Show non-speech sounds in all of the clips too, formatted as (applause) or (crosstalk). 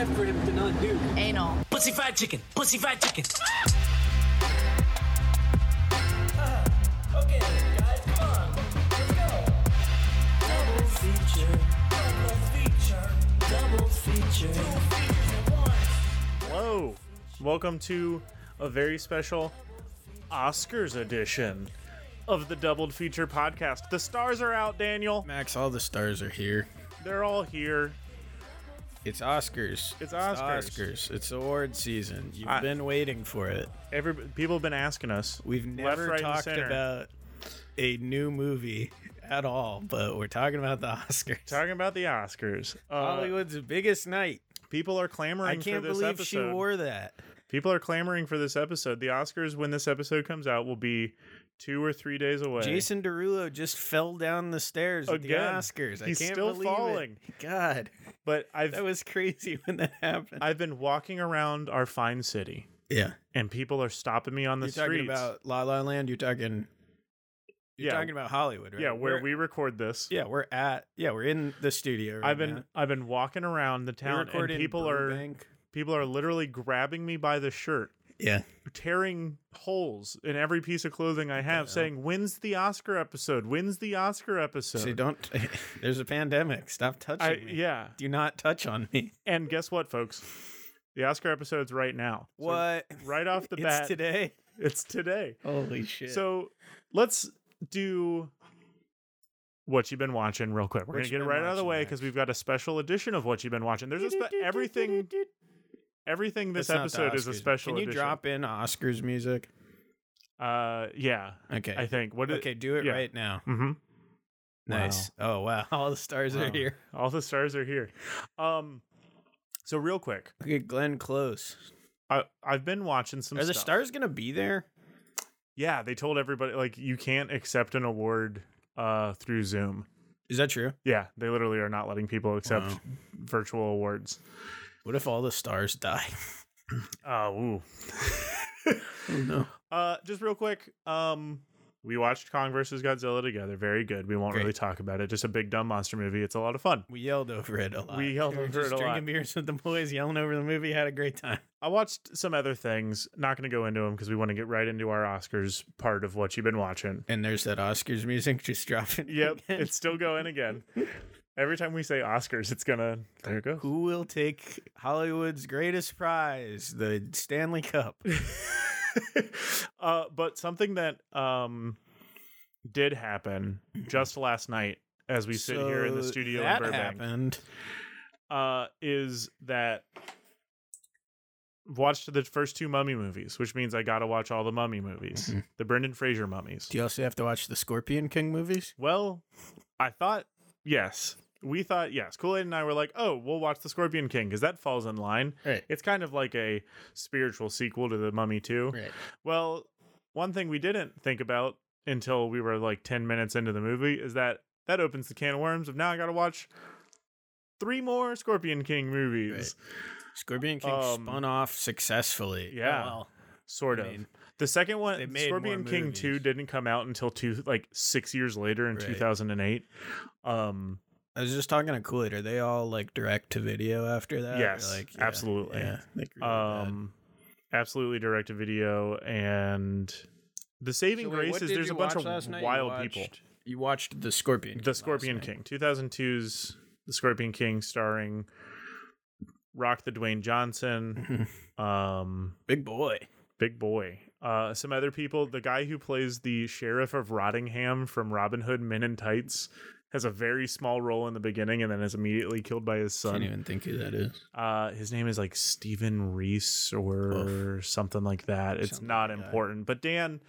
left for him to not do? Anal. Pussy fried chicken. Pussy fried chicken. Okay, guys, come on. Let's go. Double feature. Double feature. Double feature. Two features at. Hello, welcome to a very special Oscars edition of the Doubled Feature Podcast. The stars are out, Daniel. Max, all the stars are here. They're all here. It's Oscars. It's Oscars. Oscars. It's award season. You've I- been waiting for it. Every people have been asking us. We've left, never right, talked about a new movie at all, but we're talking about the (laughs) Oscars. talking about the Oscars. Uh, Hollywood's biggest night. people are clamoring I can't for this believe episode. she wore that. People are clamoring for this episode. The Oscars, when this episode comes out, will be two or three days away. Jason Derulo just fell down the stairs at the Again. Oscars. He's I can't still believe falling. It. God, but I've that was crazy when that happened. I've been walking around our fine city, yeah, and people are stopping me on the you're streets. talking about La La Land. You're talking. You're Yeah. talking about Hollywood, right? yeah, where We're- we record this. Yeah, we're at. Yeah, we're in the studio. Right I've been now. I've been walking around the town, and record in people are people are literally grabbing me by the shirt, Yeah, tearing holes in every piece of clothing I have, saying, "When's the Oscar episode? When's the Oscar episode?" so don't. (laughs) There's a pandemic. Stop touching I, me. yeah, Do not touch on me. and guess what, folks? The Oscar episode's right now. So What? right off the (laughs) it's bat, today. it's today. Holy shit! So let's do what you've been watching real quick. We're What gonna get it right out of the way because we've got a special edition of what you've been watching. There's a spe- everything. Everything this That's not the episode is a Oscars. special Can you edition. drop in Oscars music? Uh, yeah, Okay. I think. What? Okay, do it yeah. right now. Mm-hmm. Nice. Oh wow, (laughs) all the stars are here. All the stars are here. Um, so real quick, Look at Glenn Close. I I've been watching some. Are the stuff. stars gonna be there? Yeah, they told everybody like you can't accept an award uh through Zoom. Is that true? Yeah, they literally are not letting people accept Wow. virtual awards. What if all the stars die? (laughs) Oh, ooh. Oh no. Uh, just real quick, um, we watched Kong versus Godzilla together. Very good. We won't really talk about it. Just a big dumb monster movie. It's a lot of fun. We yelled over it a lot. We yelled were over just it a drinking lot. beers with the boys, yelling over the movie. Had a great time. I watched some other things. Not going to go into them because we want to get right into our Oscars part of what you've been watching. And there's that Oscars music just (laughs) dropping. Yep, it's still going again. (laughs) Every time we say Oscars, it's gonna. There it goes. Who will take Hollywood's greatest prize, the Stanley Cup? (laughs) uh, but something that um did happen just last night as we sit here in the studio that in Burbank happened. uh, is that watched the first two Mummy movies, which means I got to watch all the Mummy movies, Mhm. the Brendan Fraser mummies. Do you also have to watch the Scorpion King movies? Well, I thought yes. We thought yes. Kool Aid and I were like, oh, we'll watch the Scorpion King because that falls in line. Right. It's kind of like a spiritual sequel to the Mummy 2. Right. Well, one thing we didn't think about until we were like 10 minutes into the movie is that that opens the can of worms of now I got to watch three more Scorpion King movies. Scorpion King Um, spun off successfully. yeah. Oh, well, Sort I of. mean, the second one, Scorpion King 2 didn't come out until two like 6 years later in Right. 2008. Um I was just talking to Kool Aid. Are they all like direct to video after that? Yes, like, yeah, absolutely. Yeah, like, really bad. um absolutely direct to video and the saving So wait, grace what is did there's a bunch of last night? You wild people. You watched the Scorpion. King The last Scorpion night. King, 2002's The Scorpion King, starring Rock the Dwayne Johnson, (laughs) um, Big boy. big boy. Uh, some other people. The guy who plays the sheriff of Rottingham from Robin Hood Men in Tights has a very small role in the beginning and then is immediately killed by his son. Can't even think who that is. Uh, his name is like Stephen Reese or something like that. It's Sounds not like important. But Dan,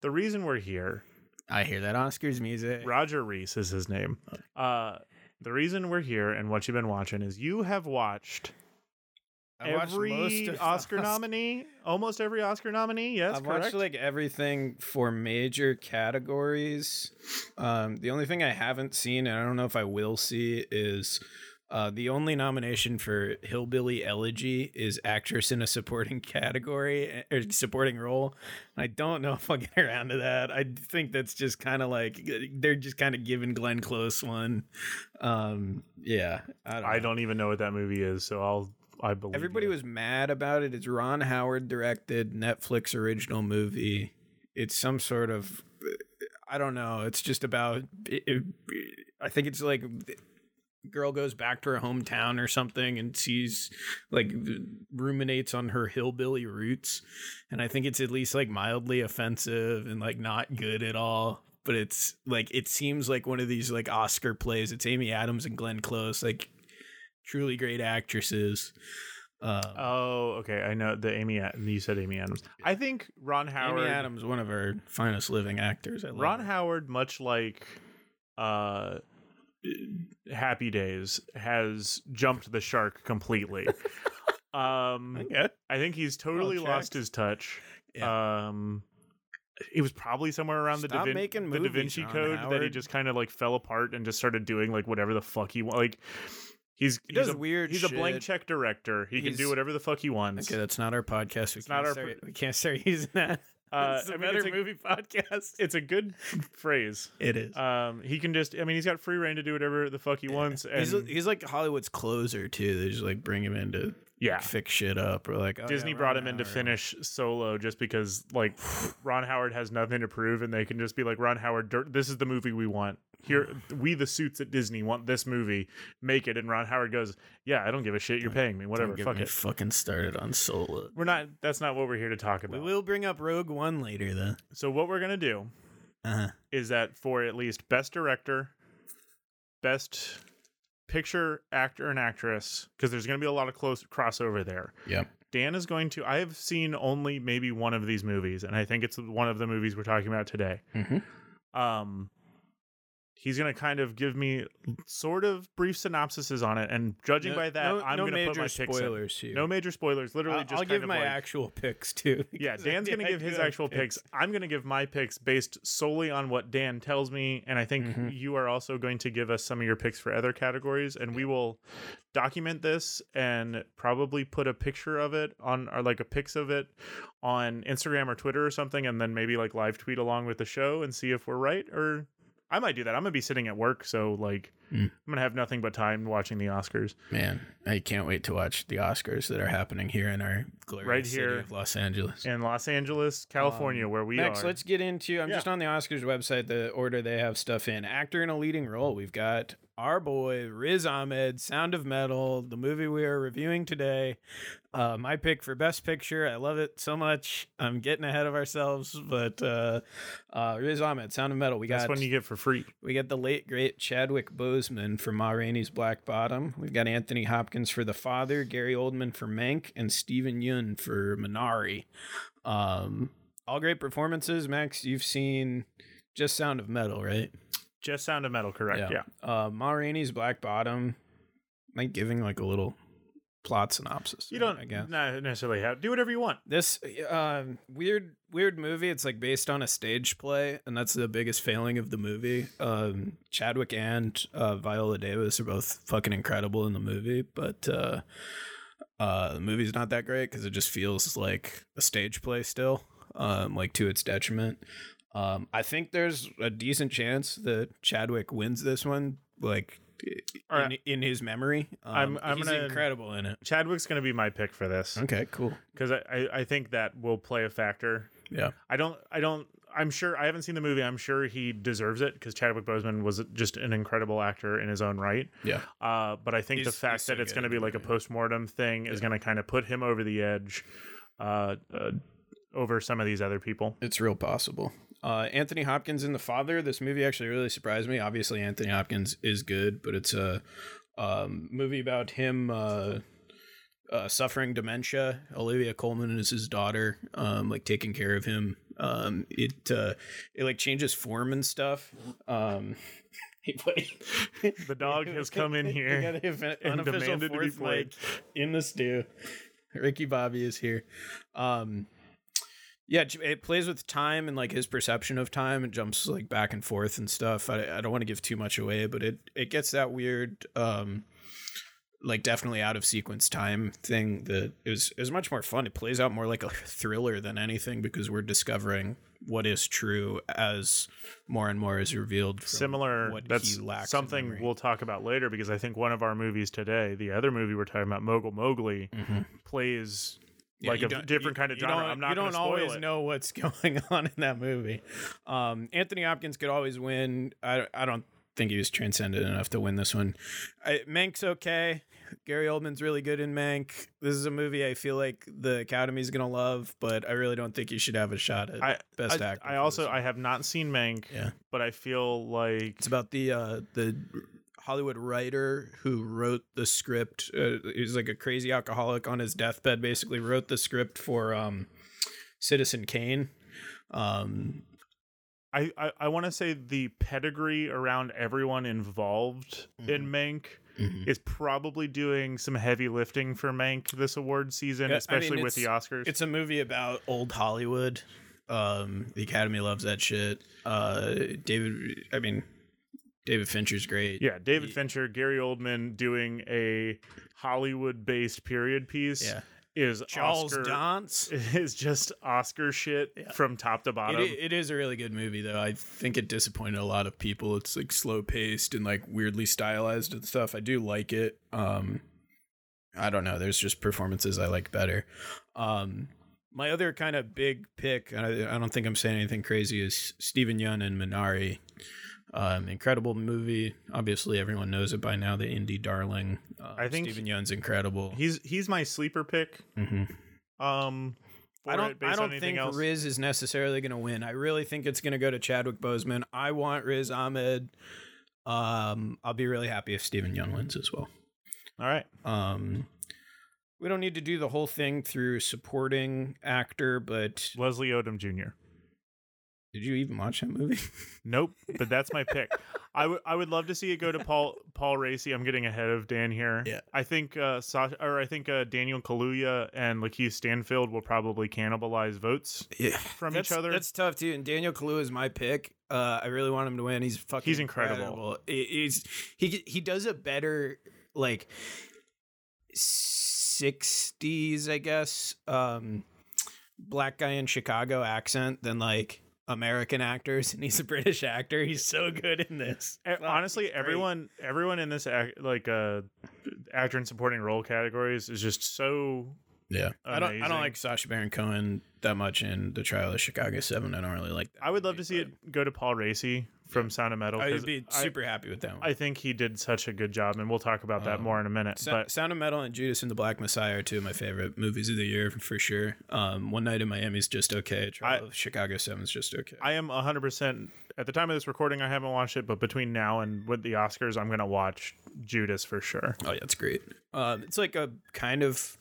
the reason we're here I hear that Oscars music. Roger Rees is his name. Uh, the reason we're here and what you've been watching is you have watched I watched most every (laughs) Oscar nominee, almost every Oscar nominee. Yes, I've correct. watched like everything for major categories. Um, the only thing I haven't seen, and I don't know if I will see, is uh, the only nomination for Hillbilly Elegy is actress in a supporting category or supporting role. I don't know (laughs) if I'll get around to that. I think that's just kind of like they're just kind of giving Glenn Close one. Um, yeah, I don't. I don't even know what that movie is, so I'll I believe Everybody you. was mad about it. It's Ron Howard directed Netflix original movie. It's some sort of I don't know. It's just about it, it- I think it's like girl goes back to her hometown or something and sees like ruminates on her hillbilly roots and I think it's at least like mildly offensive and like not good at all. But it's like it seems like one of these like Oscar plays. It's Amy Adams and Glenn Close, like truly great actresses. Um, Oh, okay. I know the Amy. Ad- You said Amy Adams. I think Ron Howard. Amy Adams, one of our finest living actors. Ron. Howard, much like uh, Happy Days, has jumped the shark completely. (laughs) um, Okay. I think he's totally lost his touch. Yeah. Um, it was probably somewhere around the, Da, Stop Vin- making the Da Vinci Ron Code that he just kind of like fell apart and just started doing like whatever the fuck he wanted. like. He's He he's does a, weird He's a blank check director. He can do whatever the fuck he wants. Okay, that's not our podcast. We It's can't not our start, pr- we can't start (laughs) using that. Uh, it's a I mean, better it's a- movie podcast. It's a good phrase. It is. Um, he can just. I mean, he's got free reign to do whatever the fuck he wants. And he's he's like Hollywood's closer too. They just like bring him in to yeah, fix shit up or like oh, Disney yeah, brought Ron him in to finish Solo just because like (sighs) Ron Howard has nothing to prove, and they can just be like Ron Howard. This is the movie we want. Here, we the suits at Disney want this movie. Make it. And Ron Howard goes, "Yeah, I don't give a shit. You're paying me. Whatever. Don't get Fuck me it." Fucking started on Solo. We're not. That's not what we're here to talk about. We will bring up Rogue One later though. So what we're gonna do Uh-huh. is that for at least best director, best picture actor and actress, because there's going to be a lot of close crossover there. Yep. Dan is going to. I have seen only maybe one of these movies, and I think it's one of the movies we're talking about today. Mhm. Um, he's going to kind of give me sort of brief synopsises on it, and judging by that, no, I'm no going to put my picks spoilers here. No major spoilers. Literally, I'll, just I'll give my like, actual picks too. (laughs) yeah, Dan's going to give his actual picks. I'm going to give my picks based solely on what Dan tells me, and I think Mhm. you are also going to give us some of your picks for other categories, and we will document this and probably put a picture of it on or like a pics of it on Instagram or Twitter or something, and then maybe like live tweet along with the show and see if we're right or. I might do that. I'm gonna be sitting at work, so like Hmm. I'm gonna have nothing but time watching the Oscars. Man, I can't wait to watch the Oscars that are happening here in our glorious Right city here. of Los Angeles. in Los Angeles, California, Um, where we Next, are. let's get into. I'm Yeah. just on the Oscars website. The order they have stuff in. Actor in a leading role. We've got our boy Riz Ahmed, Sound of Metal, the movie we are reviewing today. Uh, my pick for Best Picture. I love it so much. I'm getting ahead of ourselves, but uh, uh, Riz Ahmed, Sound of Metal. We That's got when you get for free. we got the late great Chadwick Boseman for Ma Rainey's Black Bottom. We've got Anthony Hopkins for The Father, Gary Oldman for Mank, and Steven Yeun for Minari. Um, all great performances. Max, you've seen just Sound of Metal, right? Just Sound of Metal, correct? Yeah. Uh, Ma Rainey's Black Bottom. like giving like a little plot synopsis? You don't I guess. not necessarily have do whatever you want. This um, weird weird movie. It's like based on a stage play, and that's the biggest failing of the movie. Um, Chadwick and uh, Viola Davis are both fucking incredible in the movie, but uh, uh, the movie's not that great because it just feels like a stage play still, um, like to its detriment. Um, I think there's a decent chance that Chadwick wins this one, like in, in his memory. Um, I'm- I'm he's gonna- incredible in it. Chadwick's going to be my pick for this Okay, cool. because I, I I think that will play a factor. Yeah. I don't I don't I'm sure I haven't seen the movie. I'm sure he deserves it because Chadwick Boseman was just an incredible actor in his own right. Yeah. Uh, but I think the fact he's so that it's going to be like a movie. post mortem thing is going to kind of put him over the edge, uh, uh, over some of these other people. It's real possible. Uh, Anthony Hopkins in The Father. This movie actually really surprised me. Obviously, Anthony Hopkins is good, but it's a um, movie about him uh, uh, suffering dementia. Olivia Colman is his daughter, um, like taking care of him. Um, it uh, it like changes form and stuff. Um, (laughs) The dog has come in here (laughs) and demanded to be played. in the stew. Ricky Bobby is here. Um, yeah, it plays with time and like his perception of time and jumps like back and forth and stuff. I, I don't want to give too much away, but it it gets that weird um like definitely out of sequence time thing that is is much more fun. It plays out more like a (laughs) thriller than anything because we're discovering what is true as more and more is revealed. From Similar. what that's he lacks something we'll talk about later because I think one of our movies today, the other movie we're talking about, Mogul Mowgli, plays Yeah, like a different you- kind of genre. I'm not You don't always it. know what's (laughs) going on in that movie. Um, Anthony Hopkins could always win. I I don't think he was transcendent enough to win this one. I, Mank's okay. Gary Oldman's really good in Mank. This is a movie I feel like the Academy's gonna love, but I really don't think you should have a shot at I, best I, actor. I also. I have not seen Mank, yeah. but I feel like It's about the uh, the Hollywood writer who wrote the script. Uh, he was like a crazy alcoholic on his deathbed. Basically, wrote the script for um, Citizen Kane. Um, I, I, I want to say the pedigree around everyone involved in Mank Mm-hmm. is probably doing some heavy lifting for Mank this award season, Yeah, I especially mean, with the Oscars. It's a movie about old Hollywood. Um, the Academy loves that shit. Uh, David, I mean, David Fincher's great. yeah, David Fincher, Gary Oldman doing a Hollywood-based period piece Yeah. is Charles Oscar, Dance. (laughs) is just Oscar shit from top to bottom. It, it is a really good movie, though. I think it disappointed a lot of people. It's like slow paced and like weirdly stylized and stuff. I do like it. Um, I don't know. There's just performances I like better. Um, my other kind of big pick, and I, I don't think I'm saying anything crazy, is Steven Yeun and Minari. Um, incredible movie. Obviously, everyone knows it by now. The indie darling. Uh, I think Steven Yeun's incredible. he's he's my sleeper pick. Mhm. Um, I don't. I don't think else. Riz is necessarily going to win. I really think it's going to go to Chadwick Boseman. I want Riz Ahmed. Um, I'll be really happy if Steven Yeun wins as well. All right, Um, we don't need to do the whole thing through supporting actor, but Leslie Odom Jr. did you even watch that movie? (laughs) Nope, but that's my pick. I would I would love to see it go to Paul Paul Raci. I'm getting ahead of Dan here. Yeah. I think uh Sacha, or I think uh, Daniel Kaluuya and LaKeith Stanfield will probably cannibalize votes yeah, from that's, each other. That's tough too. And Daniel Kaluuya is my pick. Uh, I really want him to win. He's fucking. He's incredible. He- He's he he does a better like sixties, I guess. Um, black guy in Chicago accent than like American actors, and he's a British actor. He's so good in this. E- Honestly, everyone everyone in this act, like uh actor and supporting role categories is just so Yeah, I don't. I don't like Sacha Baron Cohen that much in the Trial of Chicago Seven. I don't really like. That I would love movie, to see but it go to Paul Raci from Sound of Metal. I 'cause would be I- super happy with that one. I think he did such a good job, and we'll talk about that Um, more in a minute. But Sound of Metal and Judas and the Black Messiah are two of my favorite movies of the year for sure. Um, One Night in Miami is just okay. Trial I- of Chicago Seven is just okay. I am 100% at the time of this recording I haven't watched it but between now and with the Oscars I'm going to watch Judas for sure. oh yeah, it's great. Um, it's like a kind of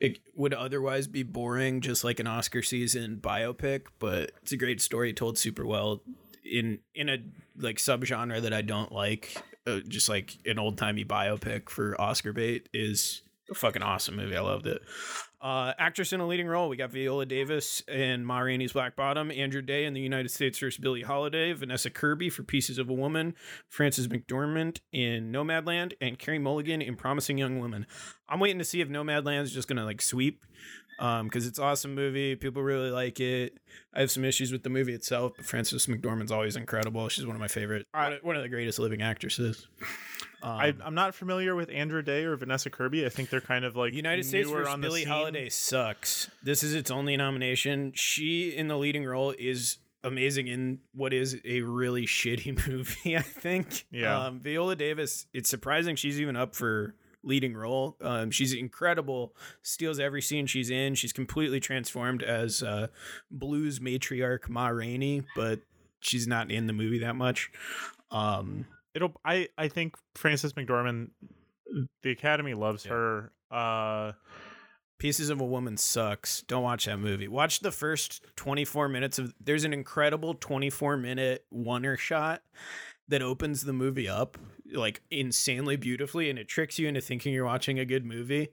it would otherwise be boring, just like an Oscar season biopic, but it's a great story told super well in in a like subgenre that I don't like. Uh, just like an old timey biopic for Oscar bait is a fucking awesome movie. I loved it. Uh, actress in a leading role, we got Viola Davis in Ma Rainey's Black Bottom, Andra Day in The United States vs. Billie Holiday, Vanessa Kirby for Pieces of a Woman, Frances McDormand in Nomadland, and Carey Mulligan in Promising Young Woman. I'm waiting to see if Nomadland is just gonna like sweep, um, because it's an awesome movie. People really like it. I have some issues with the movie itself, but Frances McDormand's always incredible. She's one of my favorite, one of the greatest living actresses. Um, I, I'm not familiar with Andra Day or Vanessa Kirby. I think they're kind of like United States vs. on the Billie. Holiday sucks. This is its only nomination. She in the leading role is amazing in what is a really (laughs) shitty (laughs) movie. I think. Yeah. Um, Viola Davis. It's surprising she's even up for leading role. Um, she's incredible. Steals every scene she's in. She's completely transformed as uh, blues matriarch Ma Rainey, but she's not in the movie that much. Um, It'll I I think Frances McDormand the Academy loves Yeah. her. Uh Pieces of a Woman sucks. Don't watch that movie. Watch the first 24 minutes of there's an incredible 24 minute oner shot that opens the movie up like insanely beautifully and it tricks you into thinking you're watching a good movie.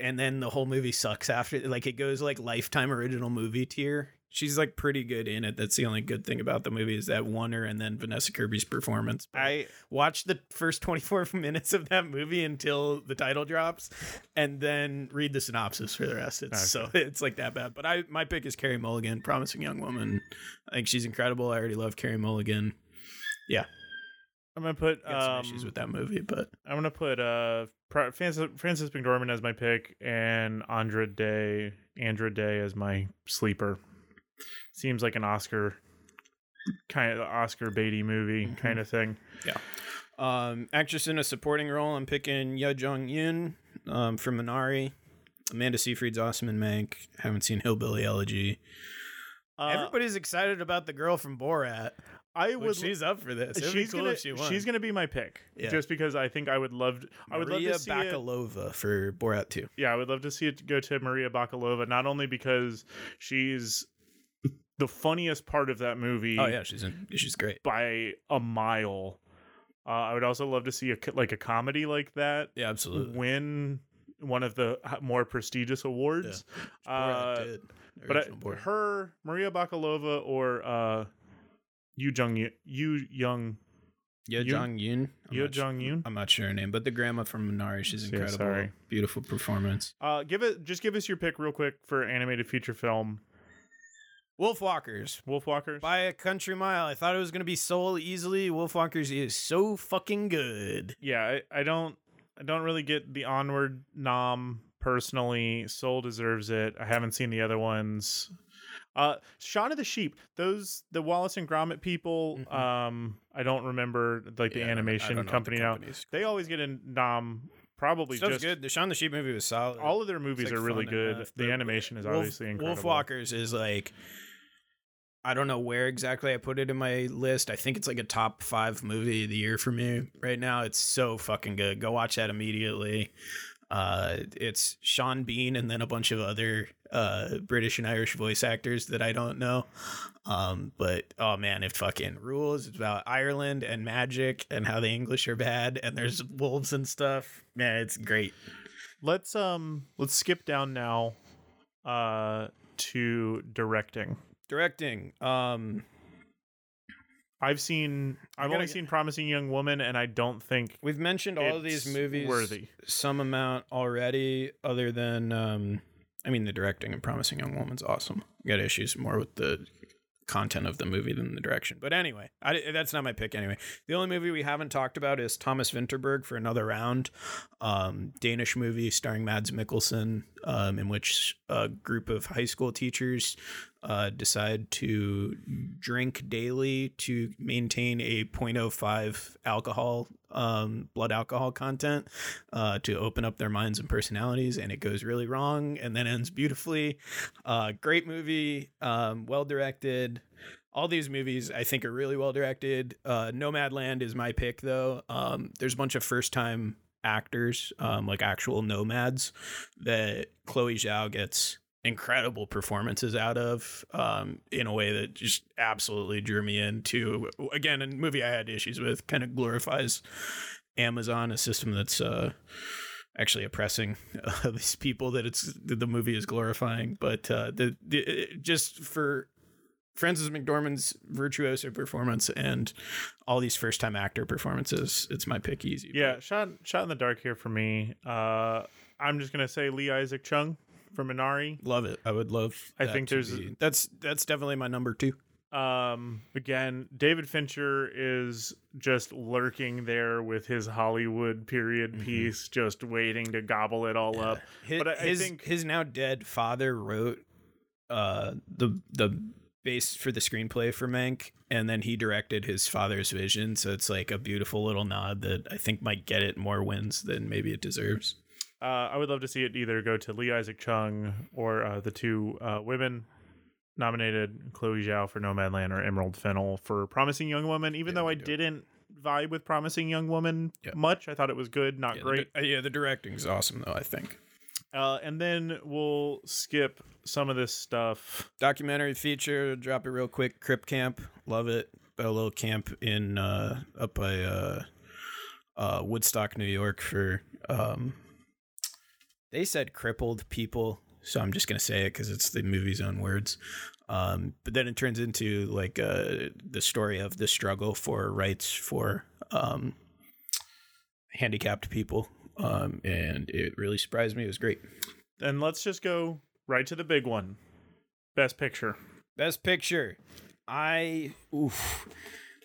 And then the whole movie sucks after like it goes like lifetime original movie tier she's like pretty good in it. That's the only good thing about the movie is that one her and then Vanessa Kirby's performance. But I watched the first 24 (laughs) minutes of that movie until the title drops and then read the synopsis for the rest. It's so (laughs) it's like that bad. But I my pick is Carey Mulligan, promising young woman. I think she's incredible. I already love Carey Mulligan. Yeah, I'm gonna put got some um, issues with that movie, but I'm gonna put uh Pra- Frances, Frances McDormand as my pick and Andra Day Andra Day as my sleeper. Seems like an Oscar kind of Oscar Beatty movie Mm-hmm. kind of thing. Yeah. Um actress in a supporting role, I'm picking Yo Jong Yoon um from Minari. Amanda Seyfried's awesome in Mank. Haven't seen Hillbilly Elegy. Uh, Everybody's excited about the girl from Borat. I Which would. she's up for this. It'd she's be cool gonna if she she's gonna be my pick Yeah. just because I think I would love I would love to see it. Bakalova for Borat 2. Yeah, I would love to see it go to Maria Bakalova not only because she's the funniest part of that movie Oh yeah, she's in, she's great. by a mile. Uh, I would also love to see a like a comedy like that Yeah, absolutely. win one of the more prestigious awards. Borat Uh, did. but I, her, Maria Bakalova, or uh, Yu Jung Yu Young Yo Jong Yoon. Yo Jong Yoon. I'm not sure her name, but the grandma from Minari, she's Yeah, incredible. sorry. Beautiful performance. Uh, give it. Just give us your pick real quick for animated feature film. Wolfwalkers. Wolfwalkers. By a country mile. I thought it was gonna be Soul easily. Wolfwalkers is so fucking good. yeah, I, I don't. I don't really get the onward nom personally. Soul deserves it. I haven't seen the other ones. Uh, Shaun of the Sheep. Those the Wallace and Gromit people. Um, I don't remember like the Yeah, I don't- I animation don't know the company now. They always get a nom. Probably Stuff's just good. The Shaun the Sheep movie was solid. all of their movies like are really good. enough. The The animation is Wolf- obviously incredible. Wolfwalkers is like I don't know where exactly I put it in my list. I think it's like a top five movie of the year for me right now. It's so fucking good. Go watch that immediately. Uh, it's Sean Bean and then a bunch of other uh, British and Irish voice actors that I don't know. Um, but oh man, it fucking rules. It's about Ireland and magic and how the English are bad and there's wolves and stuff. Man, it's great. Let's um let's skip down now uh to directing. Directing. Um, I've seen I've only get- seen Promising Young Woman and I don't think We've mentioned all of these movies worthy. some amount already, other than um I mean the directing and Promising Young Woman's awesome. Got issues more with the content of the movie than the direction. But anyway, I, that's not my pick anyway. The only movie we haven't talked about is Thomas Vinterberg for another round. Um, Danish movie starring Mads Mikkelsen, um, in which a group of high school teachers uh, decide to drink daily to maintain a 0.05 alcohol um, blood alcohol content uh, to open up their minds and personalities and it goes really wrong and then ends beautifully uh, great movie um, well directed all these movies I think are really well directed. Uh, Nomadland is my pick though. Um, there's a bunch of first time actors, um, like actual nomads, that Chloe Zhao gets incredible performances out of um, in a way that just absolutely drew me into. Again, a movie I had issues with, kind of glorifies Amazon, a system that's. Uh, actually oppressing (laughs) uh, these people that it's that the movie is glorifying but uh the, the just for Frances McDormand's virtuoso performance and all these first time actor performances. It's my pick easy. Yeah, shot shot in the dark here for me. Uh I'm just gonna say Lee Isaac Chung from Minari. Love it. I would love I think there's- be- that's that's definitely my number two. Um again, David Fincher is just lurking there with his Hollywood period piece, just waiting to gobble it all up. His, But I- I think- his now dead father wrote uh the the base for the screenplay for Mank and then he directed his father's vision so it's like a beautiful little nod that I think might get it more wins than maybe it deserves. Uh, I would love to see it either go to Lee Isaac Chung or uh, the two uh, women nominated, Chloe Zhao for Nomadland or Emerald Fennell for Promising Young Woman. Even though I didn't vibe with Promising Young Woman Yeah. much, I thought it was good, not Yeah, great. The, uh, yeah, the directing is awesome though, I think. Uh, and then we'll skip some of this stuff. documentary feature drop it real quick crip camp love it a little camp in uh up by uh uh woodstock new york for um they said crippled people so i'm just gonna say it because it's the movie's own words Um, but then it turns into like uh, the story of the struggle for rights for um, handicapped people. Um, and it really surprised me. It was great. Then let's just go right to the big one. Best picture. Best picture. I oof.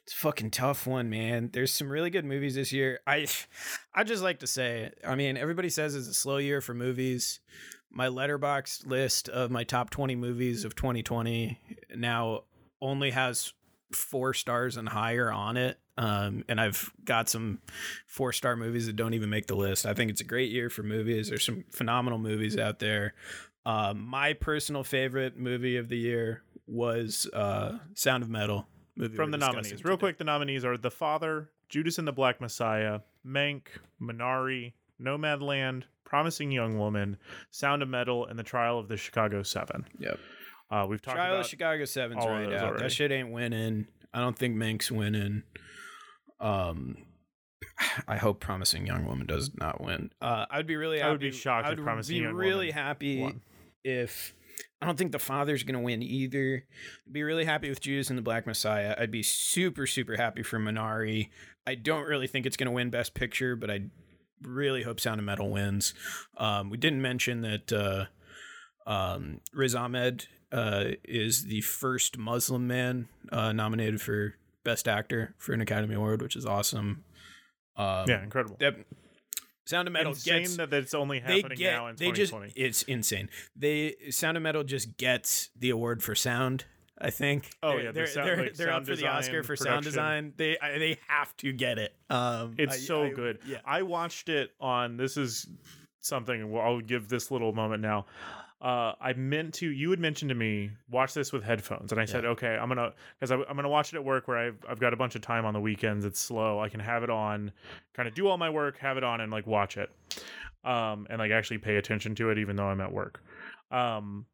It's a fucking tough one, man. There's some really good movies this year. I (sighs) I just like to say, I mean, everybody says it's a slow year for movies. My Letterboxd list of my top 20 movies of 2020 now only has four stars and higher on it. Um, and I've got some four star movies that don't even make the list. I think it's a great year for movies. There's some phenomenal movies out there. Um, my personal favorite movie of the year was uh, Sound of Metal. Movie From the discussing nominees. Real today. quick, the nominees are The Father, Judas and the Black Messiah, Mank, Minari, Nomadland, Promising Young Woman, Sound of Metal, and The Trial of the Chicago Seven. Yep. Uh, we've talked Trial about of Chicago 7's all of right those out. already. That shit ain't winning. I don't think Mink's winning. Um, (sighs) I hope Promising Young Woman does not win. Uh, I'd be really. Happy, I would be shocked I if would Promising be Young really Woman happy won. if. I don't think the father's gonna win either. I'd be really happy with Judas and the Black Messiah. I'd be super super happy for Minari. I don't really think it's gonna win Best Picture, but I really hope Sound of Metal wins. Um, we didn't mention that uh, um, Riz Ahmed uh, is the first Muslim man uh, nominated for Best Actor for an Academy Award, which is awesome. Um, yeah, incredible. that- Sound of Metal Insane gets that it's only happening get now in they just 2020. it's insane. They Sound of Metal just gets the award for sound. I think. Oh, They're- yeah, they're sound- they're, like, they're up for the Oscar for sound design. They I, they have to get it. Um, It's I- so I- good. Yeah. I watched it on. This is something. well, I'll give this little moment now. Uh, I meant to. You had mentioned to me watch this with headphones, and I said, okay, I'm gonna because I'm gonna watch it at work where I've I've got a bunch of time on the weekends. It's slow. I can have it on, kind of do all my work, have it on, and like watch it, um, and like actually pay attention to it, even though I'm at work. Um,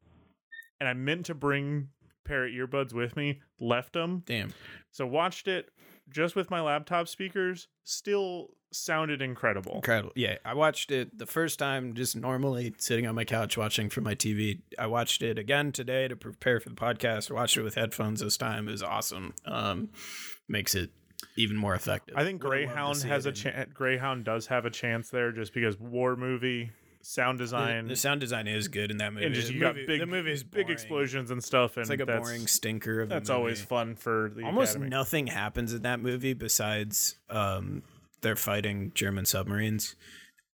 and I meant to bring pair of earbuds with me, left them, Damn. so watched it just with my laptop speakers. Still sounded incredible. Incredible. Yeah, I watched it the first time just normally sitting on my couch watching from my TV. I watched it again today to prepare for the podcast. I watched it with headphones this time. It was awesome. Um, makes it even more effective. I think Would've loved to Greyhound has a chance. Greyhound does have a chance there, just because war movie, sound design, the sound design is good in that movie. and just the you movie, got big, the movie's big boring. explosions and stuff, and It's like a that's, boring stinker of a That's always fun for the Almost Academy. nothing happens in that movie besides um, they're fighting German submarines.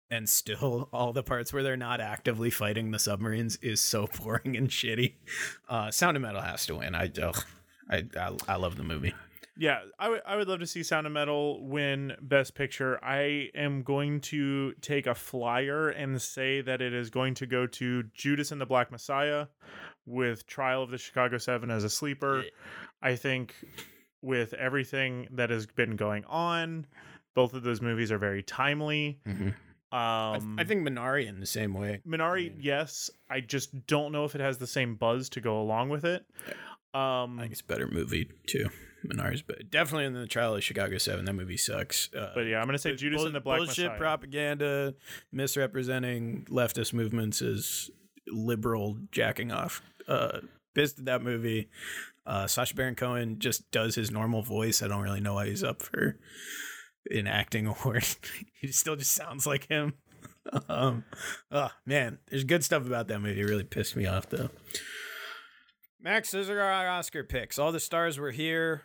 And still, all the parts where they're not actively fighting the submarines is so (laughs) boring and shitty. Uh, Sound of Metal has to win. I, ugh, I, I, I love the movie. Yeah, I would I would love to see Sound of Metal win Best Picture. I am going to take a flyer and say that it is going to go to Judas and the Black Messiah with Trial of the Chicago 7 as a sleeper. I think with everything that has been going on, both of those movies are very timely. Mhm. I, Um I think Minari in the same way. Minari, yes. I just don't know if it has the same buzz to go along with it. Um I think it's a better movie too. Minari's, but definitely in the Trial of Chicago Seven. That movie sucks. Uh, but yeah, I'm gonna say Judas bull- and the Black bullshit Messiah. propaganda, misrepresenting leftist movements as liberal jacking off. Uh, pissed at that movie. Uh, Sacha Baron Cohen just does his normal voice. I don't really know why he's up for an acting (laughs) award. he still just sounds like him. (laughs) um, oh man, there's good stuff about that movie. It really pissed me off though. Max, those are our Oscar picks. All the stars were here.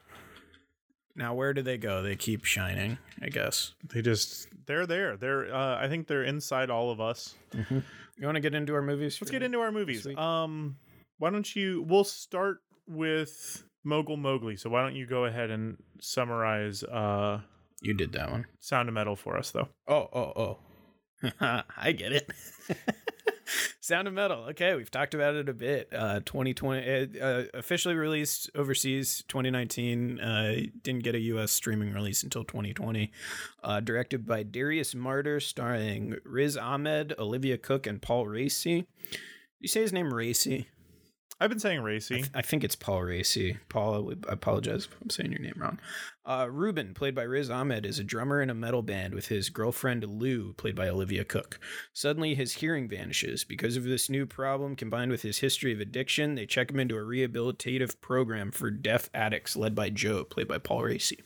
Now where do they go? They keep shining, I guess. They just they're there. They're uh, I think they're inside all of us. You want to get into our movies? Let's get into our movies. Um, why don't you? We'll start with Mogul Mowgli. So why don't you go ahead and summarize uh, You did that one. Sound of Metal for us, though? Oh, oh, oh. (laughs) I get it. (laughs) Sound of Metal. Okay, we've talked about it a bit. Uh, 2020, uh, uh, officially released overseas 2019. Uh, didn't get a U.S. streaming release until 2020. Uh, directed by Darius Marder, starring Riz Ahmed, Olivia Cooke, and Paul Raci. You say his name Raci? I've been saying Raci. I think it's Paul Raci. Paul, I apologize if I'm saying your name wrong. Uh, Ruben, played by Riz Ahmed, is a drummer in a metal band with his girlfriend Lou, played by Olivia Cooke. Suddenly, his hearing vanishes. Because of this new problem, combined with his history of addiction, they check him into a rehabilitative program for deaf addicts led by Joe, played by Paul Raci.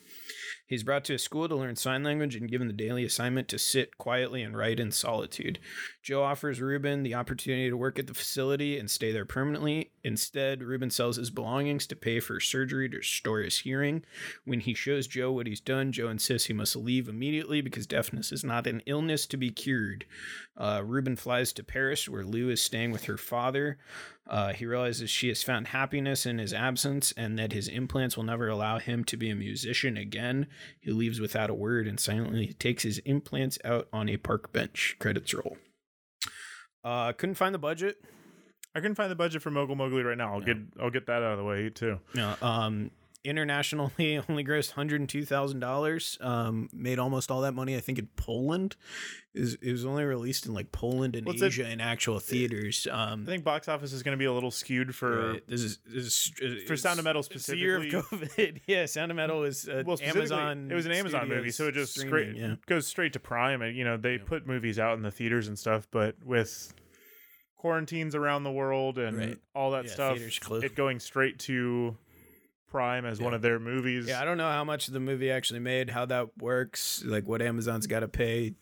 He's brought to a school to learn sign language and given the daily assignment to sit quietly and write in solitude. Joe offers Ruben the opportunity to work at the facility and stay there permanently. Instead, Ruben sells his belongings to pay for surgery to restore his hearing. When he shows Joe what he's done, Joe insists he must leave immediately because deafness is not an illness to be cured. Uh, Ruben flies to Paris, where Lou is staying with her father. Uh, he realizes she has found happiness in his absence and that his implants will never allow him to be a musician again. He leaves without a word and silently takes his implants out on a park bench. Credits roll. Uh, couldn't find the budget. I couldn't find the budget for Mogul Mowgli right now. I'll get I'll get that out of the way too. No, um, internationally (laughs) only grossed hundred and two thousand dollars. Um, made almost all that money, I think, in Poland. Is it was only released in like Poland and What's it- Asia in actual theaters. Um, I think box office is going to be a little skewed for Right. This is this is for Sound of Metal the year of specifically. COVID. (laughs) yeah, Sound of Metal is uh, well, Amazon. It was an Amazon movie, so it just straight Yeah, goes straight to Prime. And you know they put movies out in the theaters and stuff, but with quarantines around the world and Right. all that Yeah, stuff, it going straight to Prime as one of their movies. yeah. I don't know how much the movie actually made, how that works, like what Amazon's got to pay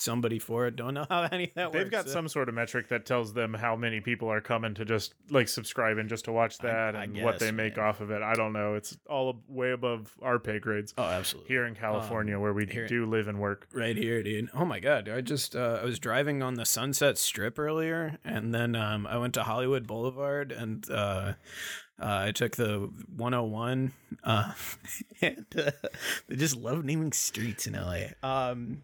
somebody for it. Don't know how any of that They've works. got so- some sort of metric that tells them how many people are coming to just like subscribe and just to watch that I and what they guess, make man. off of it. I don't know. It's all way above our pay grades Oh, absolutely. here in California where we here- do live and work. Right here, dude. Oh my god, I just uh, I was driving on the Sunset Strip earlier, and then um, I went to Hollywood Boulevard, and uh, uh, I took the 101. Uh, (laughs) and uh, they just love naming streets in LA. Um,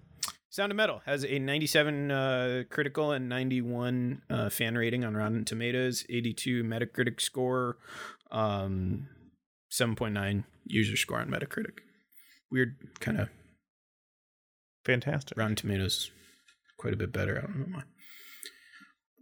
Sound of Metal has a 97 uh, critical and 91 uh, fan rating on Rotten Tomatoes, 82 Metacritic score, um, 7.9 user score on Metacritic. Weird kind of Fantastic. Rotten Tomatoes quite a bit better. I don't know why.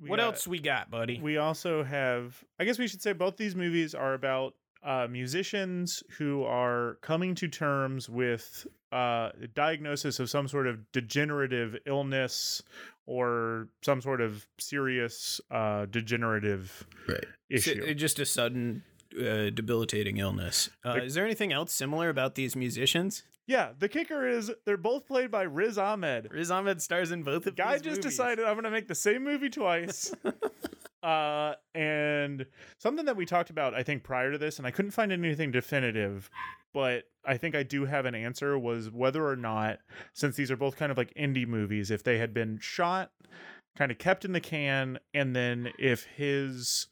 We what got- else we got, buddy? We also have, I guess we should say both these movies are about uh, musicians who are coming to terms with uh, a diagnosis of some sort of degenerative illness or some sort of serious uh, degenerative right. issue. just a sudden uh, debilitating illness. Uh, is there anything else similar about these musicians? Yeah, the kicker is they're both played by Riz Ahmed. Riz Ahmed stars in both of Guy these just movies. decided I'm going to make the same movie twice. (laughs) uh, and something that we talked about, I think, prior to this, and I couldn't find anything definitive, but I think I do have an answer was whether or not, since these are both kind of like indie movies, if they had been shot, kind of kept in the can, and then if his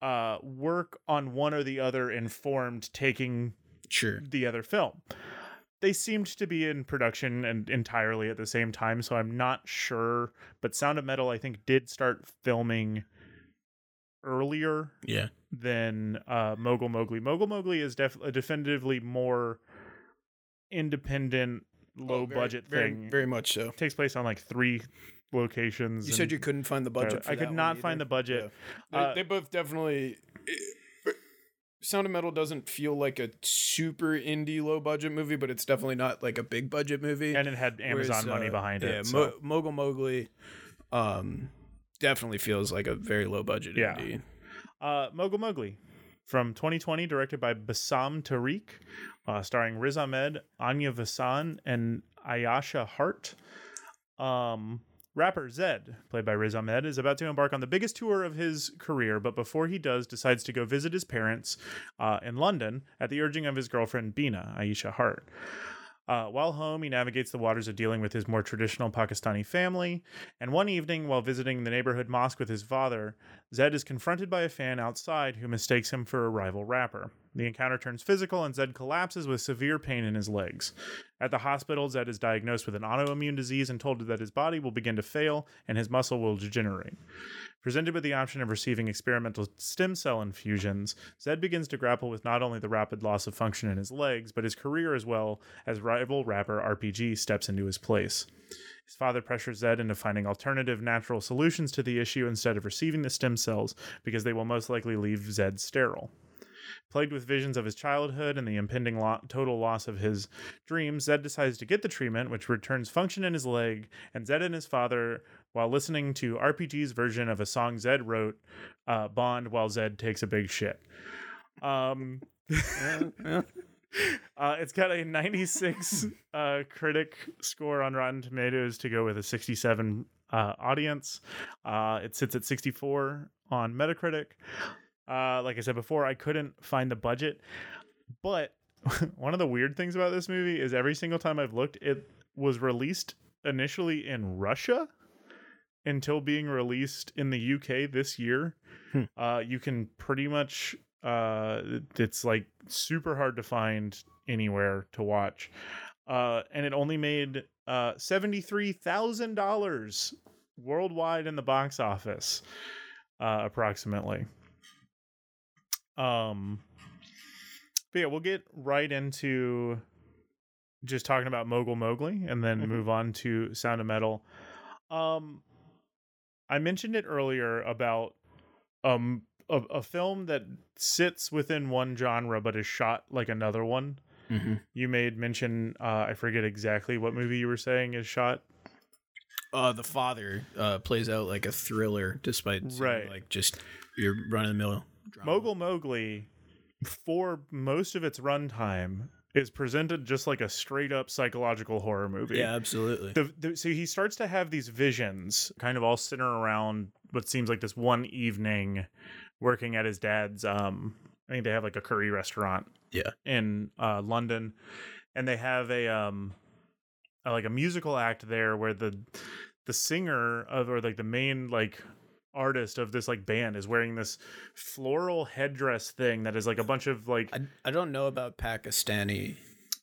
uh work on one or the other informed taking Sure. the other film. They seemed to be in production and entirely at the same time, so I'm not sure. But Sound of Metal, I think, did start filming earlier Yeah. than uh, Mogul Mowgli. Mogul Mowgli is def- a definitively more independent, low budget Oh, very, thing. Very much so. takes place on like three locations. You said you couldn't find the budget. For I could that not one find either. the budget. They, Uh, they both definitely. Sound of Metal doesn't feel like a super indie low budget movie, but it's definitely not like a big budget movie. and it had Amazon Whereas, money uh, behind yeah, it. so- Mo- Mogul Mowgli, um, definitely feels like a very low budget Yeah. indie. Uh, Mogul Mowgli from 2020, directed by Bassam Tariq, uh, starring Riz Ahmed, Anya Vassan, and Aiysha Hart. Um, rapper Zed, played by Riz Ahmed, is about to embark on the biggest tour of his career, but before he does, decides to go visit his parents uh, in London at the urging of his girlfriend Bina, Aiysha Hart. Uh, while home, he navigates the waters of dealing with his more traditional Pakistani family. And one evening, while visiting the neighborhood mosque with his father, Zed is confronted by a fan outside who mistakes him for a rival rapper. The encounter turns physical, and Zed collapses with severe pain in his legs. At the hospital, Zed is diagnosed with an autoimmune disease and told that his body will begin to fail and his muscle will degenerate. Presented with the option of receiving experimental stem cell infusions, Zed begins to grapple with not only the rapid loss of function in his legs, but his career as well as rival rapper RPG steps into his place. His father pressures Zed into finding alternative natural solutions to the issue instead of receiving the stem cells because they will most likely leave Zed sterile. Plagued with visions of his childhood and the impending lo- total loss of his dreams, Zed decides to get the treatment, which returns function in his leg, and Zed and his father, while listening to RPG's version of a song Zed wrote, uh, bond while Zed takes a big shit. Um, (laughs) uh, it's got a 96 uh, critic score on Rotten Tomatoes to go with a 67 uh, audience. Uh, it sits at 64 on Metacritic. Uh, like I said before, I couldn't find the budget, but (laughs) one of the weird things about this movie is every single time I've looked, it was released initially in Russia until being released in the UK this year. Hmm. Uh, you can pretty much, uh, it's like super hard to find anywhere to watch. Uh, and it only made uh, $73,000 worldwide in the box office, uh, approximately. Um, but yeah, we'll get right into just talking about Mogul Mowgli and then Mhm. move on to Sound of Metal. Um, I mentioned it earlier about um a, a film that sits within one genre but is shot like another one. Mm-hmm. You made mention uh, I forget exactly what movie you were saying is shot. Uh, the father uh, plays out like a thriller, despite Right. like just your run of the mill. Mogul Mowgli, for most of its runtime, is presented just like a straight up psychological horror movie. Yeah, absolutely. the, the, so he starts to have these visions kind of all center around what seems like this one evening working at his dad's um i think they have like a curry restaurant Yeah. in uh london and they have a um a, like a musical act there where the the singer of or like the main like artist of this like band is wearing this floral headdress thing that is like a bunch of like I, I don't know about Pakistani.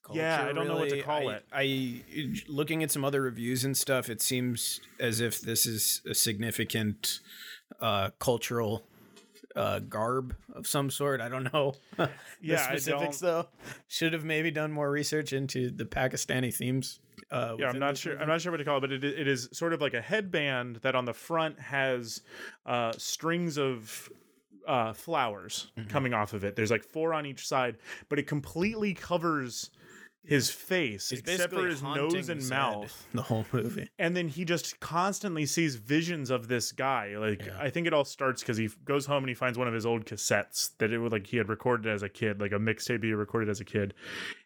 Culture, Yeah, I don't know what to call I- it. I looking at some other reviews and stuff. It seems as if this is a significant uh, cultural uh, garb of some sort. I don't know (laughs) the Yeah, specifics though. Should have maybe done more research into the Pakistani themes. Uh, yeah, I'm not sure. movie. I'm not sure what to call it, but it, it is sort of like a headband that on the front has uh, strings of uh, flowers Mm-hmm. coming off of it. There's like four on each side, but it completely covers his face He's except for basically his haunting nose and Zed mouth. (laughs) The whole movie. And then he just constantly sees visions of this guy. Like Yeah. I think it all starts because he f- goes home and he finds one of his old cassettes that it was like he had recorded as a kid, like a mixtape he recorded as a kid.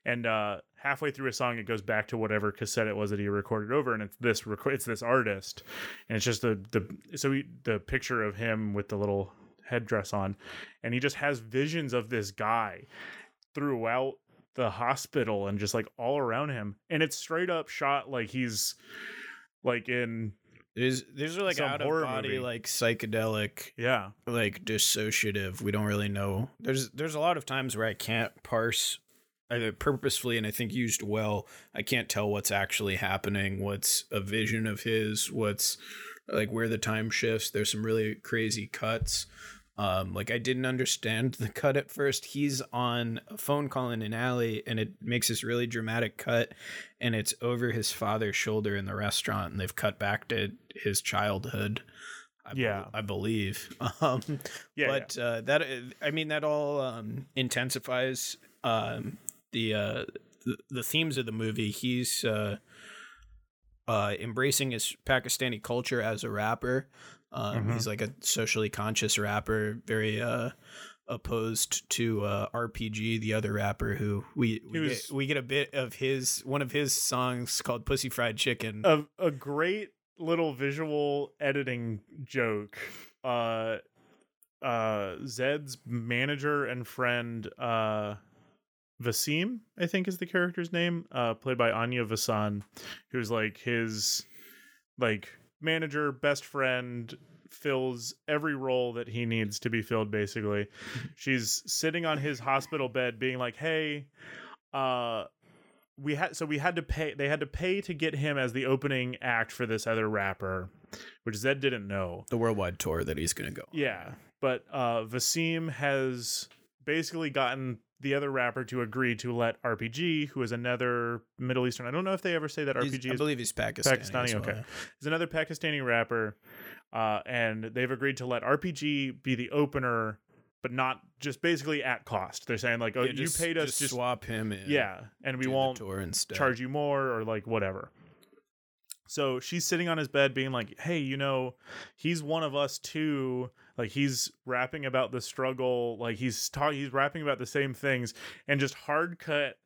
And uh, halfway through a song, it goes back to whatever cassette it was that he recorded over, and it's this reco- it's this artist, and it's just the the so he, the picture of him with the little headdress on, and he just has visions of this guy throughout the hospital and just like all around him and it's straight up shot like he's like in There's there's like Some out of body movie. like psychedelic yeah like dissociative. We don't really know. There's there's a lot of times where I can't parse either purposefully and I think used well. I can't tell what's actually happening, what's a vision of his, what's like where the time shifts. There's some really crazy cuts. Um, like I didn't understand (laughs) the cut at first. He's on a phone call in an alley, and it makes this really dramatic cut, and it's over his father's shoulder in the restaurant, and they've cut back to his childhood. I Yeah. I believe. (laughs) Um, yeah but Uh, that I mean that all um, intensifies um, the, uh, the the themes of the movie. He's uh, uh, embracing his Pakistani culture as a rapper. Um, Mhm. He's like a socially conscious rapper, very uh, opposed to uh, RPG, the other rapper who we we, was- get, we get a bit of his one of his songs called "Pussy Fried Chicken." a, a great little visual editing joke uh uh zed's manager and friend uh Vasim, I think is the character's name, uh, played by Anya Vasan, who's like his like manager, best friend, fills every role that he needs to be filled basically she's sitting on his hospital bed being like hey uh we had so we had to pay they had to pay to get him as the opening act for this other rapper which zed didn't know The worldwide tour that he's gonna go. on. yeah but uh vasim has basically gotten the other rapper to agree to let rpg who is another middle eastern i don't know if they ever say that He's- rpg I is believe he's Pakistani. Pakistani, well. okay. He's another Pakistani rapper, uh, and they've agreed to let RPG be the opener, but not just basically at cost. They're saying like, oh, Yeah, you just- paid us just just swap him in. yeah, and we won't charge you more or like whatever. So she's sitting on his bed being like, "Hey, you know, he's one of us too. Like he's rapping about the struggle, like he's talking he's rapping about the same things and just hard cut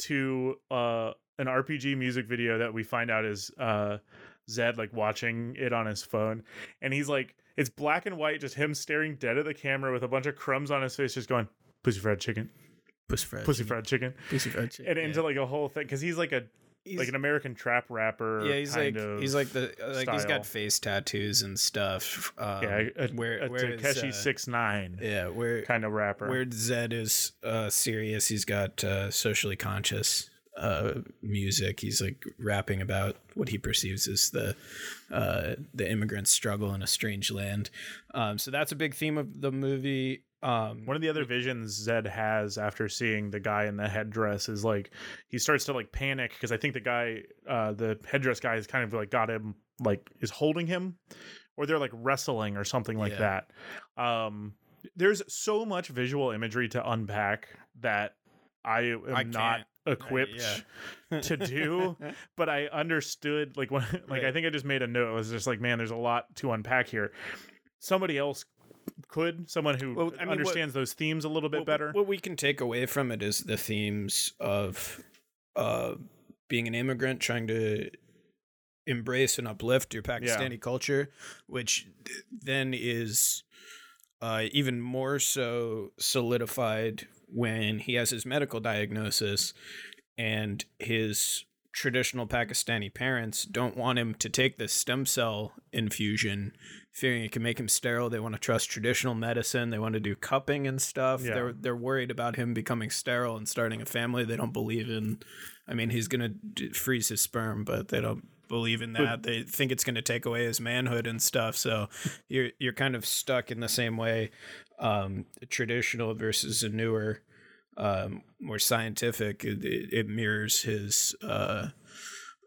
to uh an RPG music video that we find out is uh Zed like watching it on his phone and he's like it's black and white just him staring dead at the camera with a bunch of crumbs on his face just going pussy fried chicken Pussy fried pussy chicken. fried chicken Pussy fried chicken. and yeah. into like a whole thing because he's like a He's- like an American trap rapper. yeah, he's kind like he's like the uh, like he's style. got face tattoos and stuff. Um, yeah, a, where a where is, Tekashi uh, six nine yeah, where kind of rapper. where Zed is uh, serious. He's got uh, socially conscious uh, music. He's like rapping about what he perceives as the uh, the immigrant struggle in a strange land. Um, so that's a big theme of the movie. Um, One of the other visions Zed has after seeing the guy in the headdress is like he starts to like panic because I think the guy, uh, the headdress guy, is kind of like got him like is holding him, or they're like wrestling or something like Yeah. that. Um, there's so much visual imagery to unpack that I am I not equipped yeah. to do. (laughs) but I understood like (laughs) when like I think I just made a note. It was just like, man, there's a lot to unpack here. Somebody else could, someone who Well, I mean, what- understands those themes a little bit what, better. What we can take away from it is the themes of uh, being an immigrant, trying to embrace and uplift your Pakistani culture, which then is uh, even more so solidified when he has his medical diagnosis and his traditional Pakistani parents don't want him to take this stem cell infusion, fearing it can make him sterile. They want to trust traditional medicine. They want to do cupping and stuff. Yeah. They're they're worried about him becoming sterile and starting a family. They don't believe in. I mean, he's gonna d- freeze his sperm, but they don't believe in that. they think it's gonna take away his manhood and stuff. So you're you're kind of stuck in the same way, um, traditional versus a newer um, more scientific. It, it, mirrors his uh,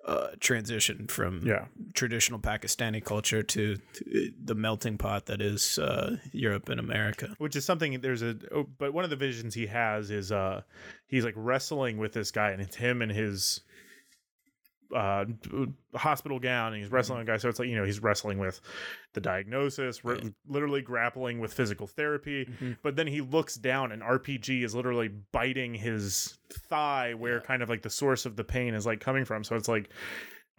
uh, transition from yeah. traditional Pakistani culture to, to the melting pot that is uh, Europe and America. Which is something there's a oh, but one of the visions he has is uh he's like wrestling with this guy and it's him and his Uh, uh hospital gown and he's mm-hmm. wrestling a guy. So it's like you know he's wrestling with the diagnosis ri- literally grappling with physical therapy. Mm-hmm. But then he looks down and rpg is literally biting his thigh where kind of like the source of the pain is like coming from. So it's like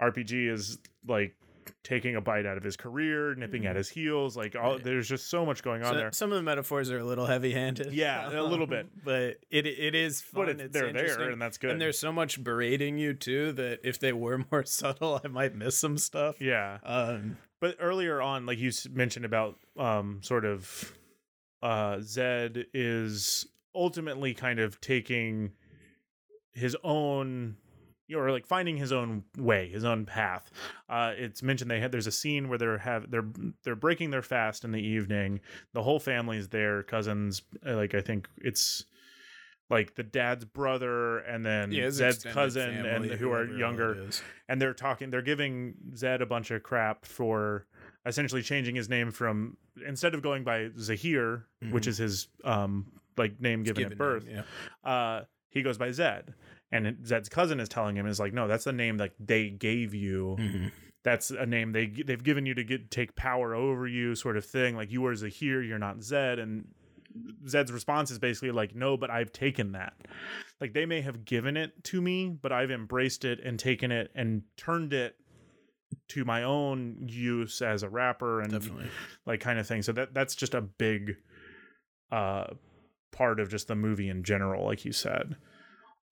rpg is like taking a bite out of his career nipping at his heels like all there's just so much going on So- there some of the metaphors are a little heavy-handed. Yeah, a little (laughs) bit. but it it is fun. But it's they're there, and that's good. And there's so much berating you too that if they were (laughs) more subtle, I might miss some stuff. yeah Um, but earlier on like you mentioned about um sort of uh zed is ultimately kind of taking his own or like finding his own way his own path. Uh it's mentioned they had there's a scene where they're have they're they're breaking their fast in the evening. The whole family's there cousins uh, like i think it's like the dad's brother and then yeah, zed's cousin and who are younger. and they're talking they're giving zed a bunch of crap for essentially changing his name from instead of going by zahir which Mhm. is his um like name given, Given at birth name, yeah. uh he goes by zed and zed's cousin is telling him is like no that's the name that they gave you Mhm. that's a name they they've given you to get take power over you sort of thing like you are zahir you're not zed and Zed's response is basically like, no, but I've taken that. Like they may have given it to me, but I've embraced it and taken it and turned it to my own use as a rapper and Definitely. like kind of thing. So that that's just a big uh part of just the movie in general, like you said.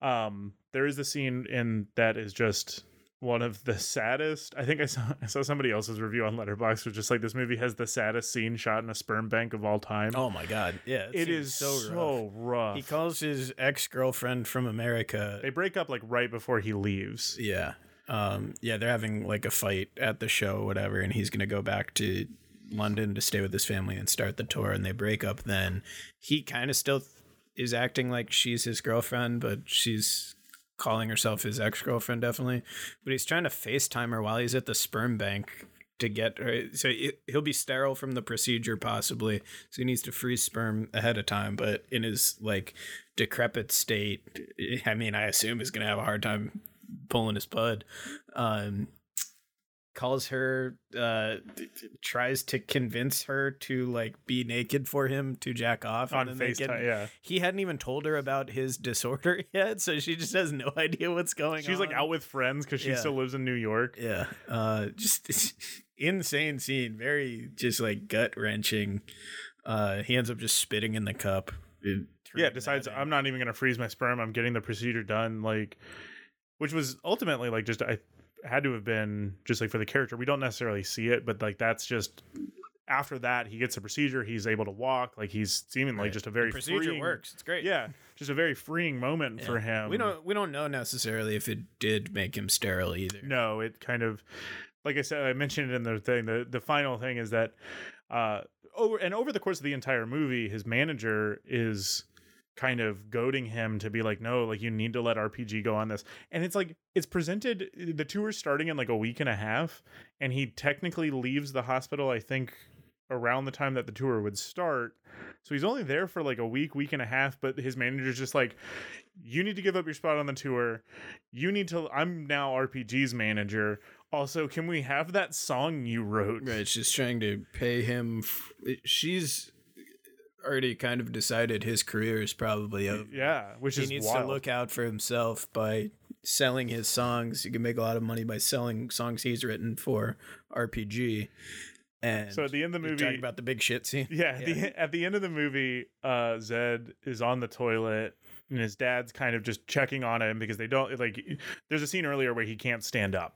Um there is a scene in that is just one of the saddest. I think I saw I saw somebody else's review on Letterboxd was just like this movie has the saddest scene shot in a sperm bank of all time. Oh my god, yeah, it seems is so, rough. rough. He calls his ex girlfriend from America. They break up like right before he leaves. yeah, um, yeah, they're having like a fight at the show, or whatever, and he's gonna go back to London to stay with his family and start the tour, and they break up. Then he kind of still is acting like she's his girlfriend, but she's calling herself his ex girlfriend, definitely. But he's trying to FaceTime her while he's at the sperm bank to get her. So he- he'll be sterile from the procedure, possibly. So he needs to freeze sperm ahead of time. But in his like decrepit state, I mean, I assume he's gonna have a hard time pulling his bud. Um, calls her uh tries to convince her to like be naked for him to jack off On then they FaceTime, yeah. he hadn't even told her about his (laughs) disorder yet so she just has no (laughs) idea what's going on She's like out with friends because she Yeah. still lives in New York. yeah uh just (laughs) insane scene very just like gut wrenching uh he ends up just spitting in the cup Yeah, turning decides. I'm not even gonna freeze my sperm. I'm getting the procedure done. Like, which was ultimately like just I had to have been just like for the character. We don't necessarily see it, but like that's just after that he gets the procedure. He's able to walk. Like he's seeming like Right. just a very The procedure freeing- works it's great Yeah, just a very freeing moment for him. we don't we don't know necessarily if it did make him sterile either No, it kind of like I said, I mentioned it in the thing. The the final thing is that uh over and over the course of the entire movie, his manager is kind of goading him to be like, no, like you need to let RPG go on this. And it's like it's presented eh, the tour's starting in like a week and a half, and he technically leaves the hospital, I think, around the time that the tour would start. So he's only there for like a week, week and a half, but his manager's just like, you need to give up your spot on the tour. You need to I'm now RPG's manager. Also, can we have that song you wrote? Right, she's trying to pay him. F- eh, she's already kind of decided his career is probably over. Yeah, which is He is needs wild. to look out for himself by selling his songs. He can make a lot of money by selling songs he's written for RPG. And So at the end of the movie- talking about the big shit scene. Yeah, at, The, (laughs) at the end of the movie, uh, Zed is on the toilet and his dad's kind of just checking on him because they don't like. There's a scene earlier where he can't stand up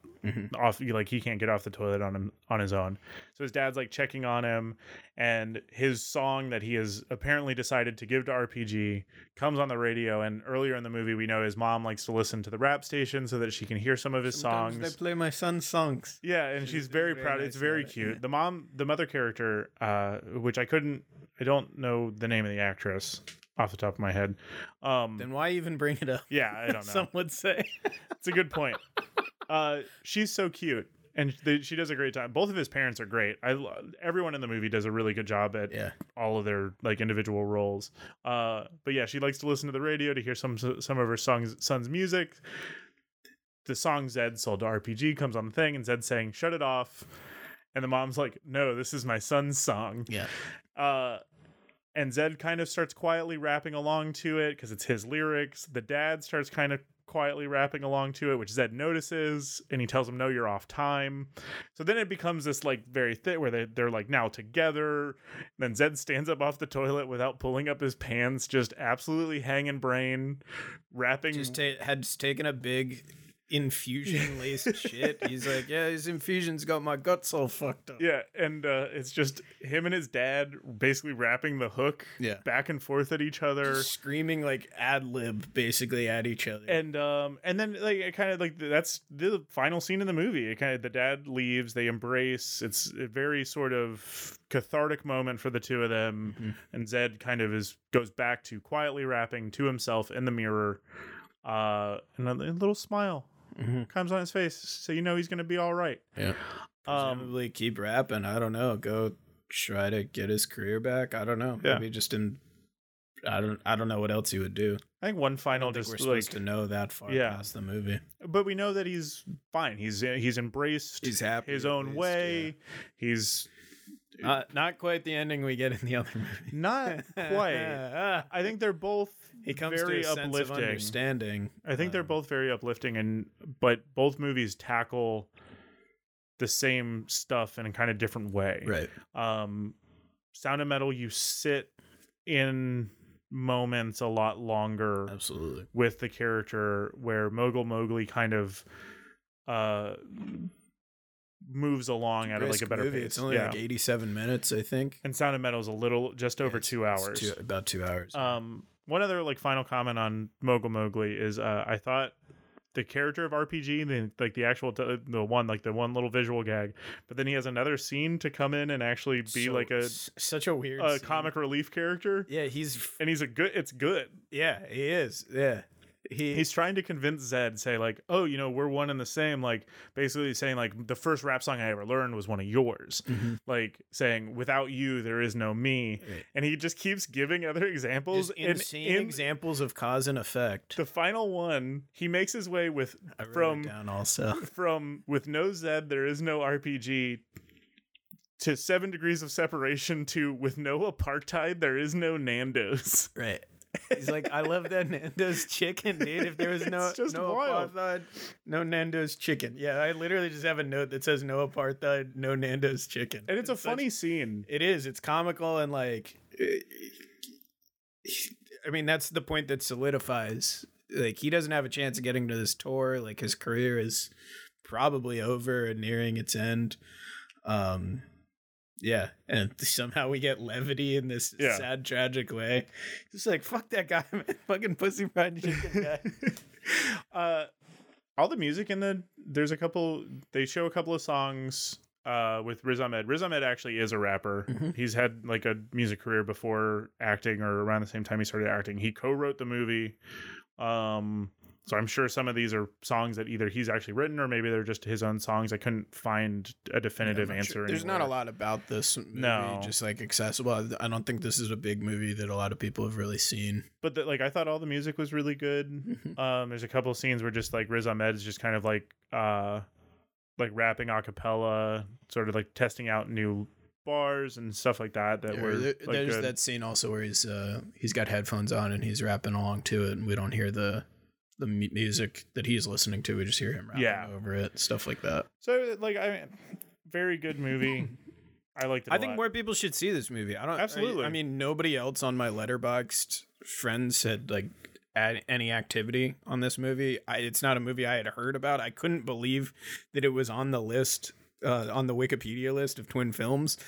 off, like he can't get off the toilet on him on his own. So his dad's like checking on him, and his song that he has apparently decided to give to RPG comes on the radio. And earlier in the movie, we know his mom likes to listen to the rap station so that she can hear some of his Sometimes songs. They play my son's songs. Yeah, and she's very, very proud. nice it's very cute. yeah. The mom, the mother character, uh, which I couldn't, I don't know the name of the actress off the top of my head. Um, Then why even bring it up? yeah, I don't (laughs) know. Some would say. it's a good point. Uh, she's so cute, and they, she does a great job. Both of his parents are great. I lo- everyone in the movie does a really good job at yeah. all of their like individual roles. Uh, but yeah, she likes to listen to the radio to hear some some of her songs son's music. The song Zed sold to RPG comes on the thing, and Zed saying "Shut it off," and the mom's like, "No, this is my son's song." Yeah. Uh, and Zed kind of starts quietly rapping along to it because it's his lyrics. The dad starts kind of quietly rapping along to it, which Zed notices, and he tells him, "No, you're off time." So then it becomes this like very thick where they they're like now together. And then Zed stands up off the toilet without pulling up his pants, just absolutely hanging brain, rapping. Just ta- had taken a big infusion laced shit. He's like, yeah, his infusion's got my guts all fucked up. yeah, and uh, it's just him and his dad basically rapping the hook Yeah. back and forth at each other. Screaming like ad lib basically at each other. and um and then like it kind of like that's the final scene in the movie it kind of the dad leaves they embrace it's a very sort of cathartic moment for the two of them and zed kind of is goes back to quietly rapping to himself in the mirror uh and a, a little smile comes on his face so you know he's gonna be all right yeah. um Presumably keep rapping. I don't know. Go try to get his career back. I don't know. Yeah. Maybe just in. I don't. I don't know what else he would do. i think one I final don't think just we're like supposed to know that far Yeah. past the movie. but we know that he's fine he's he's embraced He's happy his own least, way he's Not not quite the ending we get in the other movie. not (laughs) quite I think they're both he comes very to a sense of uplifting. understanding. I think they're Um, both very uplifting, and but both movies tackle the same stuff in a kind of different way. right. Um, Sound of Metal, you sit in moments a lot longer Absolutely. with the character, where Mogul Mowgli kind of uh moves along at like a better movie. pace. It's only yeah. like 87 minutes, I think. and Sound of Metal is a little just over It's- two hours. two- about two hours. Um, one other like final comment on Mogul Mowgli is uh, I thought the character of RPG, the like the actual t- the one like the one little visual gag, but then he has another scene to come in and actually be So- like a s- such a weird a scene. comic relief character, Yeah, he's and he's a good. It's good. yeah, he is. Yeah. He He's trying to convince Zed, say like, oh, you know, we're one and the same. Like basically saying like the first rap song I ever learned was one of yours. Like saying without you there is no me, Mm-hmm. Right. and he just keeps giving other examples. Just and insane in- examples of cause and effect. the final one he makes his way with from down also. (laughs) from with no zed there is no rpg to seven degrees of separation to with no apartheid there is no nando's Right. He's like, I love that Nando's chicken, dude. If there was (laughs) no no wild. apartheid, no Nando's chicken. Yeah, I literally just have a note that says no apartheid, no Nando's chicken. and it's a such- funny scene It is. It's comical and like. I mean, that's the point that solidifies. Like, he doesn't have a chance of getting to this tour. Like, his career is probably over and nearing its end. Um, yeah, and (laughs) somehow we get levity in this Yeah. sad, tragic way. Just like fuck that guy, (laughs) man. Fucking pussy fried chicken guy. (laughs) uh all the music in the there's a couple they show a couple of songs uh with Riz Ahmed. Riz Ahmed actually is a rapper. Mhm. He's had like a music career before acting or around the same time he started acting. He co-wrote the movie. Um so I'm sure some of these are songs that either he's actually written or maybe they're just his own songs. I couldn't find a definitive I'm answer. sure. There's not a lot about this movie, No. just like accessible. I- don't think this is a big movie that a lot of people have really seen. but the, like I thought all the music was really good. Mm-hmm. Um, there's a couple of scenes where just like Riz Ahmed is just kind of like uh, like rapping a cappella, sort of like testing out new bars and stuff like that. That Yeah, were there- like, there's good. that scene also where he's uh he's got headphones on and he's rapping along to it, and we don't hear the the music that he's listening to. We just hear him rapping Yeah. over it, stuff like that. so like I mean, very good movie. I liked it. I I think more people should see this movie. I don't Absolutely. I, I mean, nobody else on my Letterboxd friends had like had any activity on this movie. I, it's not a movie I had heard about. I couldn't believe that it was on the list, uh, on the Wikipedia list of twin films,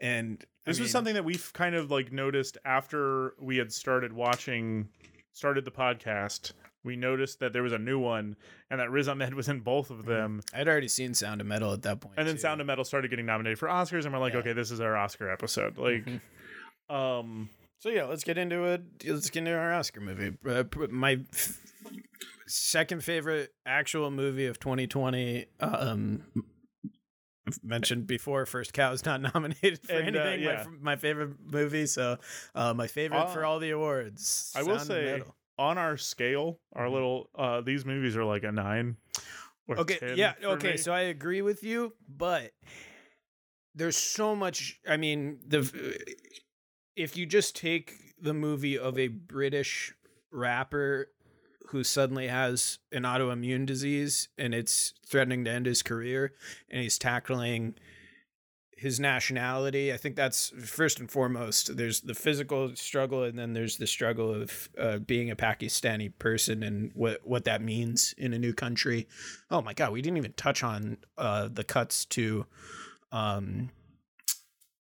and I This was something that we've kind of like noticed after we had started watching, started the podcast. We noticed that there was a new one, and that Riz Ahmed (laughs) was in both of them. I'd already seen Sound of Metal at that point, and then too. Sound of Metal started getting nominated for Oscars, and we're like, Yeah. okay, this is our Oscar episode. Like, um, So yeah, let's get into it. Let's get into our Oscar movie. Uh, my second favorite actual movie of 2020. Um, I've mentioned before, First Cow is not (laughs) nominated for And, uh, anything. My yeah. f- My, favorite movie. So, uh, my favorite for Uh, all the awards. I will say Metal. On our scale, our little uh, these movies are like a nine. Or Okay, 10 yeah, okay. me. So I agree with you, but there's so much. I mean, the if you just take the movie of a British rapper who suddenly has an autoimmune disease and it's threatening to end his career, and he's tackling his nationality. I think that's first and foremost. There's the physical struggle, and then there's the struggle of uh, being a Pakistani person and what what that means in a new country. Oh my God, we didn't even touch on uh, the cuts to um,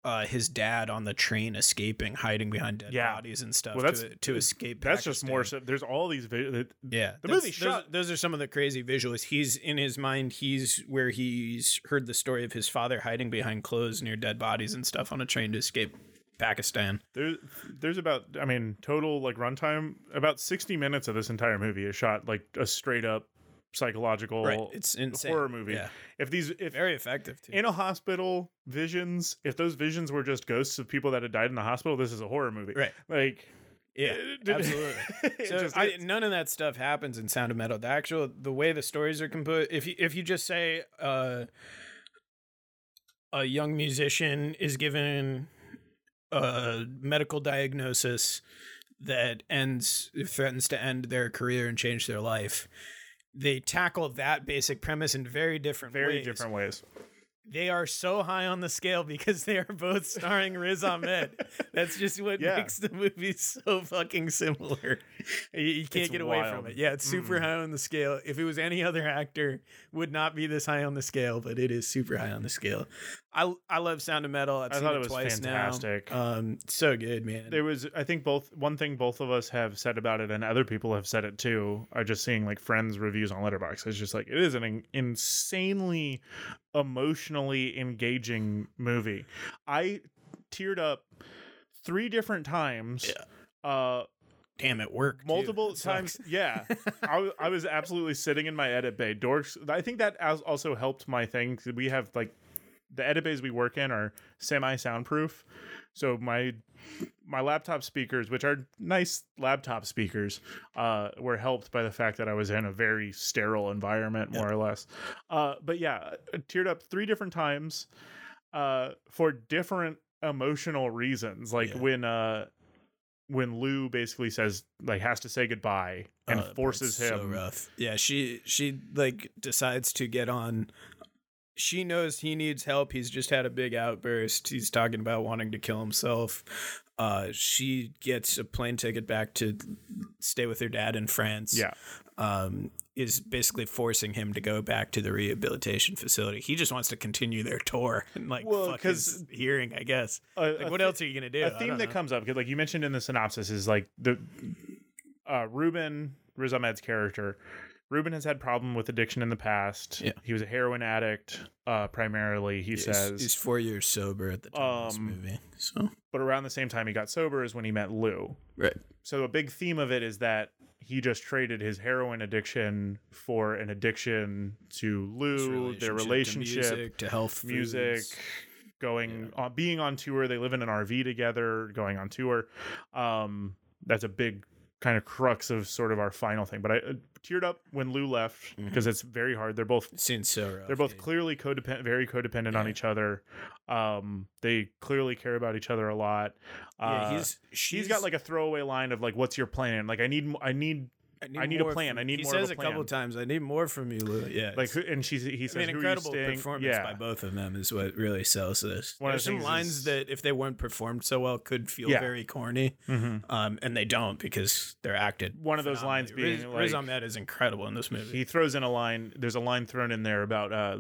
uh, his dad on the train escaping, hiding behind dead Yeah. bodies and stuff Well, that's- to, to escape. that's just more. So, there's all these. Vi- that- Yeah, The movie those, shot- Those are some of the crazy visuals. He's in his mind. He's where he's heard the story of his father hiding behind clothes near dead bodies and stuff on a train to escape Pakistan. There's there's about I mean total like runtime about 60 minutes of this entire movie is shot like a straight up psychological Right, it's insane. horror movie. Yeah. If these if Very effective too. in a hospital visions, if those visions were just ghosts of people that had died in the hospital, this is a horror movie. Right. Like yeah, it- absolutely. (laughs) So just I, none of that stuff happens in Sound of Metal. The actual the way the stories are composed. If you if you just say uh, a young musician is given a medical diagnosis that ends threatens to end their career and change their life, they tackle that basic premise in very different very ways. different ways. They are so high on the scale because they are both starring Riz Ahmed. (laughs) That's just what Yeah. makes the movie so fucking similar. You, you can't It's get away wild. from it. Yeah, it's super Mm. high on the scale. If it was any other actor, would not be this high on the scale, but it is super high on the scale. I I love Sound of Metal. I've I seen thought it, it was twice fantastic. now. Um, so good, man. there was i think both one thing both of us have said about it and other people have said it too are just seeing like friends reviews on letterboxd it's just like it is an in- insanely emotionally engaging movie i teared up three different times Yeah. uh Damn, it worked. multiple times yeah (laughs) I, I was absolutely sitting in my edit bay dorks i think that as- also helped my thing. we have like the edit bays we work in are semi soundproof so my my laptop speakers which are nice laptop speakers uh were helped by the fact that i was in a very sterile environment more or less uh but yeah I teared up three different times uh for different emotional reasons like Yeah. when uh when Lou basically says like has to say goodbye and that forces him So rough. Yeah, she she like decides to get on. She knows he needs help. He's just had a big outburst. He's talking about wanting to kill himself. Uh, she gets a plane ticket back to stay with her dad in France. Yeah. Um, is basically forcing him to go back to the rehabilitation facility. He just wants to continue their tour and like Well, fuck his hearing, I guess. Like, what thi- else are you gonna do? A theme that know. comes up because like you mentioned in the synopsis is like the uh Ruben Riz Ahmed's character Ruben has had problem with addiction in the past. Yeah. He was a heroin addict, uh, primarily. He He's- says, he's four years sober at the time of this Um, movie. So but around the same time he got sober is when he met Lou. right. So a big theme of it is that he just traded his heroin addiction for an addiction to Lou, their to relationship, music, to health, music foods. going on being on tour they live in an rv together going on tour um that's a big kind of crux of sort of our final thing but i teared up when lou left because it's very hard. They're both Seems so rough. they're both dude. clearly codependent very codependent on each other. Um they clearly care about each other a lot. Uh Yeah, he's he's got like a throwaway line of like what's your plan? Like i need m- i need I need a plan. I need he more of says a a couple times. I need more from you, Lou. Yeah, like and she's he says I mean, incredible are you staying? performance yeah by both of them is what really sells this. One of There's some lines is- that, if they weren't performed so well, could feel Yeah. very corny, Mhm. um, and they don't because they're acted. One of those lines being, Riz, Riz Ahmed is incredible in this movie. he throws in a line there's a line thrown in there about uh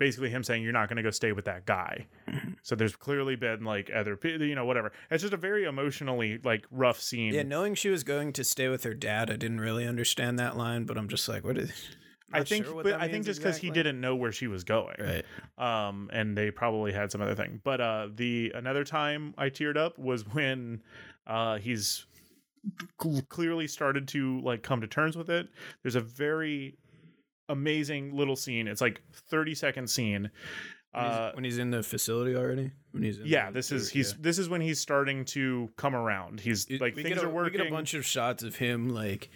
basically him saying you're not going to go stay with that guy. (clears throat) So there's clearly been like other you know whatever. It's just a very emotionally like rough scene. Yeah, knowing she was going to stay with her dad, I didn't really understand that line, but I'm just like, what is? i think sure but i think just because he didn't know where she was going Right. um and they probably had some other thing. But uh the another time i teared up was when uh he's clearly started to like come to terms with it. There's a very amazing little scene it's like 30 second scene When he's, uh when he's in the facility already. When he's in yeah this is yeah. he's this is when he's starting to come around he's It- like things a, are working We get a bunch of shots of him like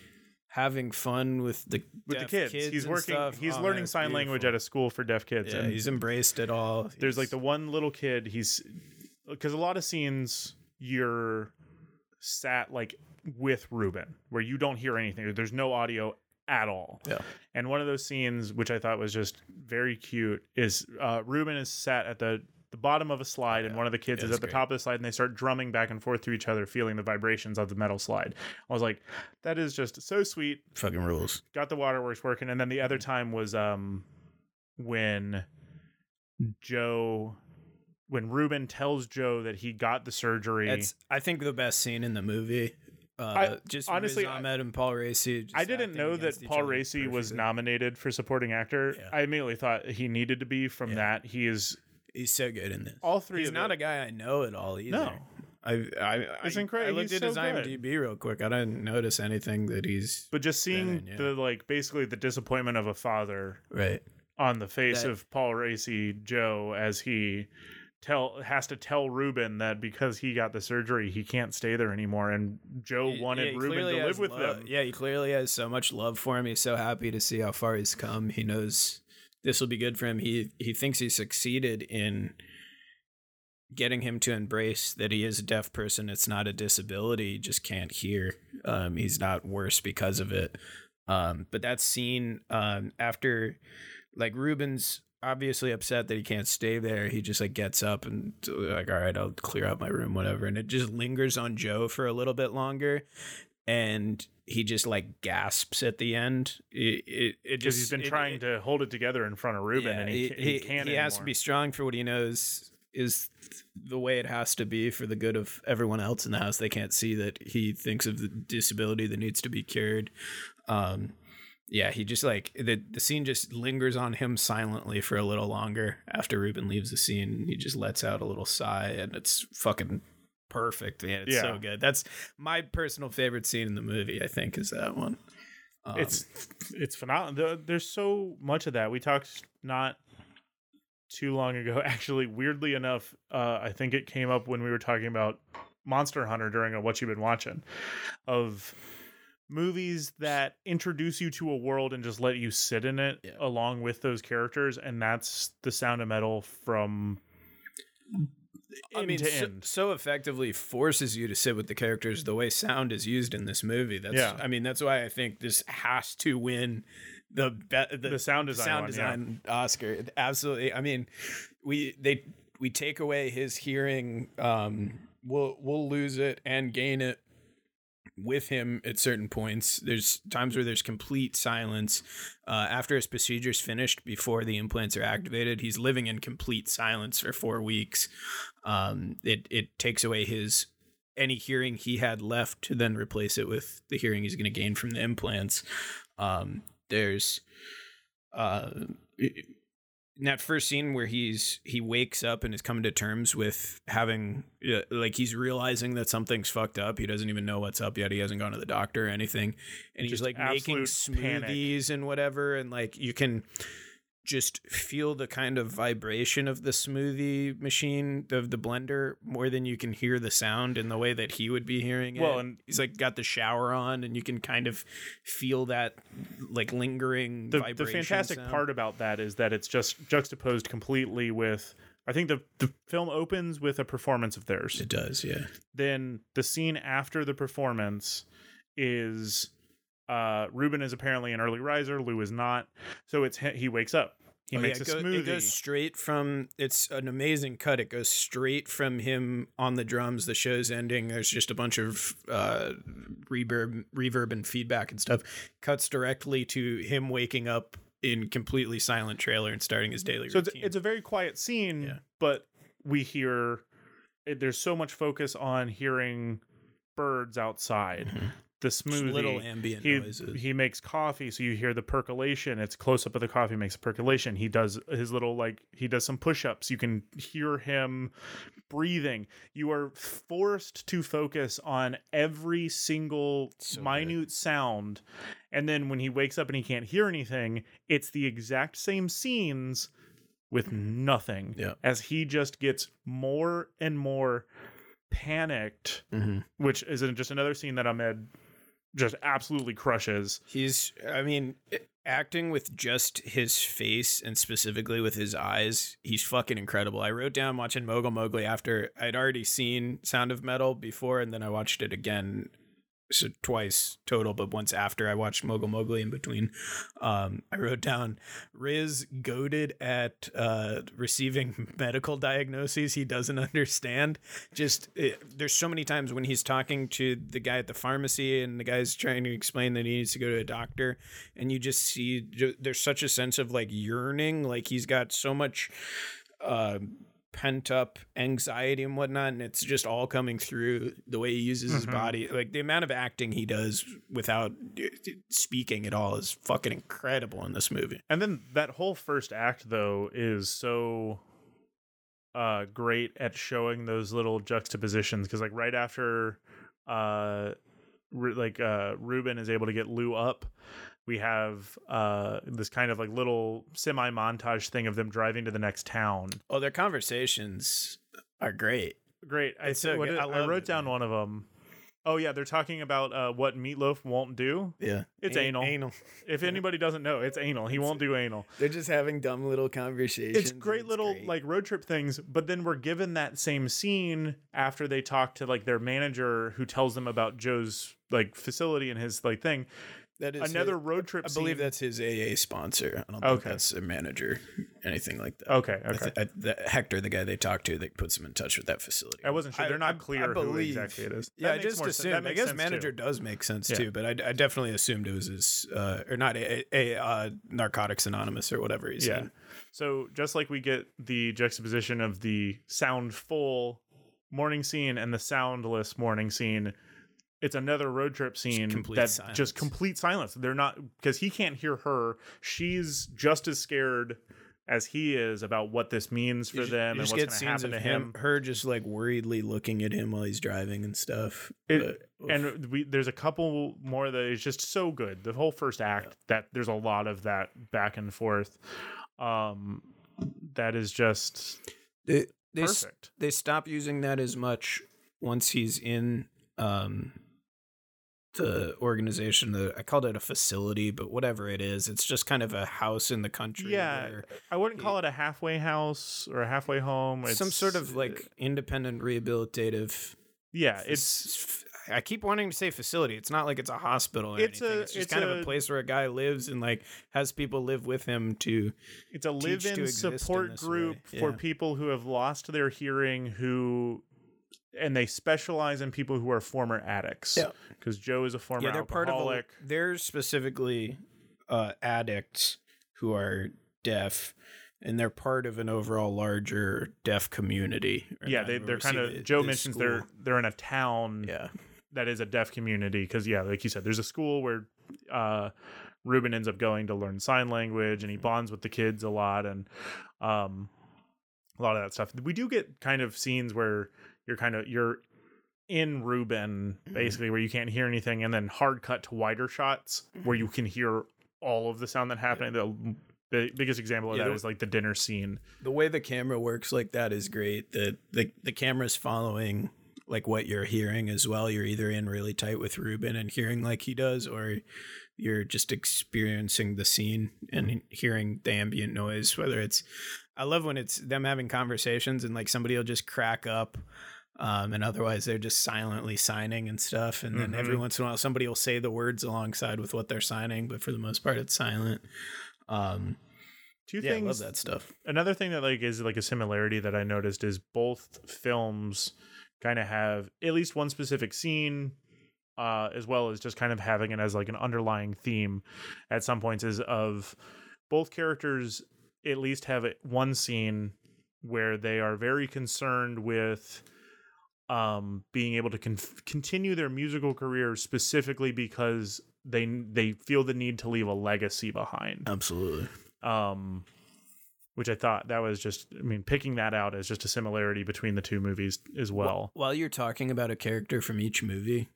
having fun with the with the deaf kids, he's working stuff. he's Oh, learning man, sign language at a school for deaf kids Yeah, and he's embraced it all. there's like the one little kid he's because a lot of scenes you're sat like with ruben where you don't hear anything there's no audio at all Yeah. and one of those scenes which i thought was just very cute is uh ruben is sat at the the bottom of a slide and one of the kids Yeah, is at the great. top of the slide and they start drumming back and forth to each other feeling the vibrations of the metal slide i was like that is just so sweet fucking rules. got the waterworks working and then the other time was um when joe when ruben tells joe that he got the surgery That's I think the best scene in the movie. Uh, I- just honestly, Riz Ahmed and Paul Raci. just i didn't know that paul raci was nominated for supporting actor Yeah. i immediately thought he needed to be from Yeah. that he is He's so good in this. all three He's not it- a guy I know at all either. No. I I It's I, incredible. I looked He's at his good. IMDb real quick. I didn't notice anything that he's but just seeing in, yeah. the like basically the disappointment of a father right. on the face That- of paul raci joe as he tell has to tell ruben that because he got the surgery he can't stay there anymore and joe He- wanted yeah, ruben to live with love. them Yeah, he clearly has so much love for him. He's so happy to see how far he's come. He knows this will be good for him. He he thinks he succeeded in getting him to embrace that he is a deaf person. It's not a disability. He just can't hear. Um, he's not worse because of it. Um, but that scene um, after, like Ruben's obviously upset that he can't stay there. He just like gets up and like, all right, I'll clear out my room, whatever. And it just lingers on Joe for a little bit longer, and he just like gasps at the end. It it, it just he's been it- trying to hold it together in front of Ruben, yeah, and he, he, he, he, can't. he has to be strong for what he knows is the way it has to be for the good of everyone else in the house. They can't see that he thinks of the disability that needs to be cured. Um, yeah, he just like the the scene just lingers on him silently for a little longer after Ruben leaves the scene. He just lets out a little sigh, and it's fucking perfect. Man, it's Yeah. so good. That's my personal favorite scene in the movie. I think is that one. Um, it's it's phenomenal. There's so much of that. We talked not too long ago. (laughs) Actually, weirdly enough, uh, I think it came up when we were talking about Monster Hunter during a what you've been watching of movies that introduce you to a world and just let you sit in it Yeah. along with those characters and that's the sound of metal from I mean, so, so effectively forces you to sit with the characters the way sound is used in this movie. That's, Yeah. I mean, that's why I think this has to win the be- the, The sound design sound one, yeah. Oscar. Absolutely. I mean, we they we take away his hearing. Um, we'll we'll lose it and gain it with him at certain points. There's times where there's complete silence. Uh, after his procedure's finished, before the implants are activated, he's living in complete silence for four weeks. Um, it it takes away his any hearing he had left to then replace it with the hearing he's going to gain from the implants. Um, there's uh, in that first scene where he's he wakes up and is coming to terms with having uh, like he's realizing that something's fucked up. He doesn't even know what's up yet. He hasn't gone to the doctor or anything, and he's like making absolute panic. smoothies and whatever, and like you can just feel the kind of vibration of the smoothie machine of the blender more than you can hear the sound in the way that he would be hearing it. Well, and- he's like got the shower on and you can kind of feel that like lingering the, vibration. the fantastic sound. part about that is that it's just juxtaposed completely with I think the the film opens with a performance of theirs. It does, yeah. then the scene after the performance is uh Ruben is apparently an early riser, Lou is not. So it's he, wakes up. He Oh, makes yeah, a go- smoothie. it goes straight from it's an amazing cut. It goes straight from him on the drums. The show's ending. There's just a bunch of uh, reverb, reverb and feedback and stuff. Cuts directly to him waking up in completely silent trailer and starting his daily routine. so it's, it's a very quiet scene, Yeah. but we hear there's so much focus on hearing birds outside. The Just smoothie, little ambient he, noises. he makes coffee, so you hear the percolation. It's close up of the coffee, makes a percolation. He does his little like he does some push ups. You can hear him breathing. You are forced to focus on every single So good. minute sound. And then when he wakes up and he can't hear anything, it's the exact same scenes with nothing. Yeah. As he just gets more and more panicked, Mhm. which is just another scene that Ahmed just absolutely crushes. He's, I mean, acting with just his face and specifically with his eyes, he's fucking incredible. I wrote down watching Mogul Mowgli after I'd already seen Sound of Metal before, and then I watched it again. So twice total, but once after I watched Mogul Mowgli in between, um, I wrote down Riz goaded at uh, receiving medical diagnoses he doesn't understand. Just it, there's so many times when he's talking to the guy at the pharmacy and the guy's trying to explain that he needs to go to a doctor, and you just see there's such a sense of like yearning, like he's got so much. Uh, pent up anxiety and whatnot and it's just all coming through the way he uses his Mhm. body like the amount of acting he does without uh, speaking at all is fucking incredible in this movie And then that whole first act though is so uh great at showing those little juxtapositions because like right after uh like uh Ruben is able to get Lou up we have uh this kind of like little semi montage thing of them driving to the next town. Oh their conversations are great. Great. I so what I I, wrote it, down man. one of them oh yeah they're talking about uh what Meat Loaf won't do. Yeah. It's anal. anal. If anybody doesn't know it's anal. He won't do anal. They're just having dumb little conversations. It's great little like road trip things but then we're given that same scene after they talk to like their manager who tells them about joe's like facility and his like thing That is another his- road trip. I believe that's his AA sponsor. I don't Okay. think that's a manager, anything like that. okay. I Okay. th- I- the, Hector, the guy they talked to, that puts him in touch with that facility. I wasn't sure. They're not clear believe- exactly it is. Yeah, I just more sen- that assumed. I guess manager too. does make sense Yeah. too, but I, I definitely assumed it was his, uh, or not a, a, uh, Narcotics Anonymous or whatever he's Yeah. in. So just like we get the juxtaposition of the sound full morning scene and the soundless morning scene, it's another road trip scene complete that's silence. just complete silence. They're not because he can't hear her. She's just as scared as he is about what this means for You them you and what's going to happen to of him. her just like worriedly looking at him while he's driving and stuff. It- But- and we there's a couple more that is just so good. The whole first act that there's a lot of that back and forth. Um, that is just they, they, s- perfect. they stop using that as much once he's in um the organization the i called it a facility but whatever it is it's just kind of a house in the country Yeah, I wouldn't call it a halfway house or a halfway home. It's some sort of like uh, independent rehabilitative yeah, it's i keep wanting to say facility it's not like it's a hospital or It's anything a- it's just it's kind of a- a place where a guy lives and like has people live with him to it's a live-in support group way. for people who have lost their hearing who and they specialize in people who are former addicts. Yeah. Because Joe is a former yeah they're part of a, alcoholic. they're specifically uh addicts who are deaf and they're part of an overall larger deaf community Or yeah, they, they're we see kind the- of. Joe mentions school. they're they're in a town yeah that is a deaf community because yeah, like you said, there's a school where uh, Ruben ends up going to learn sign language and he bonds with the kids a lot and um, a lot of that stuff. We do get kind of scenes where you're kind of you're in Ruben mm-hmm. basically where you can't hear anything and then hard cut to wider shots where mm-hmm. you can hear all of the sound that happening. The the biggest example of Yeah, that the- is like the dinner scene. the way the camera works like that is great the the, the camera's following like what you're hearing as well you're either in really tight with ruben and hearing like he does or you're just experiencing the scene and hearing the ambient noise whether it's i love when it's them having conversations and like somebody will just crack up um, and otherwise they're just silently signing and stuff. And then every Mhm. once in a while somebody will say the words alongside with what they're signing but for the most part it's silent. Um Two yeah i things love that stuff. another thing that like is like a similarity that I noticed is both films kind of have at least one specific scene uh as well as just kind of having it as like an underlying theme at some points is of both characters at least have one scene where they are very concerned with um being able to con- continue their musical career specifically because they they feel the need to leave a legacy behind absolutely um which i thought that was just i mean picking that out as just a similarity between the two movies as well While you're talking about a character from each movie,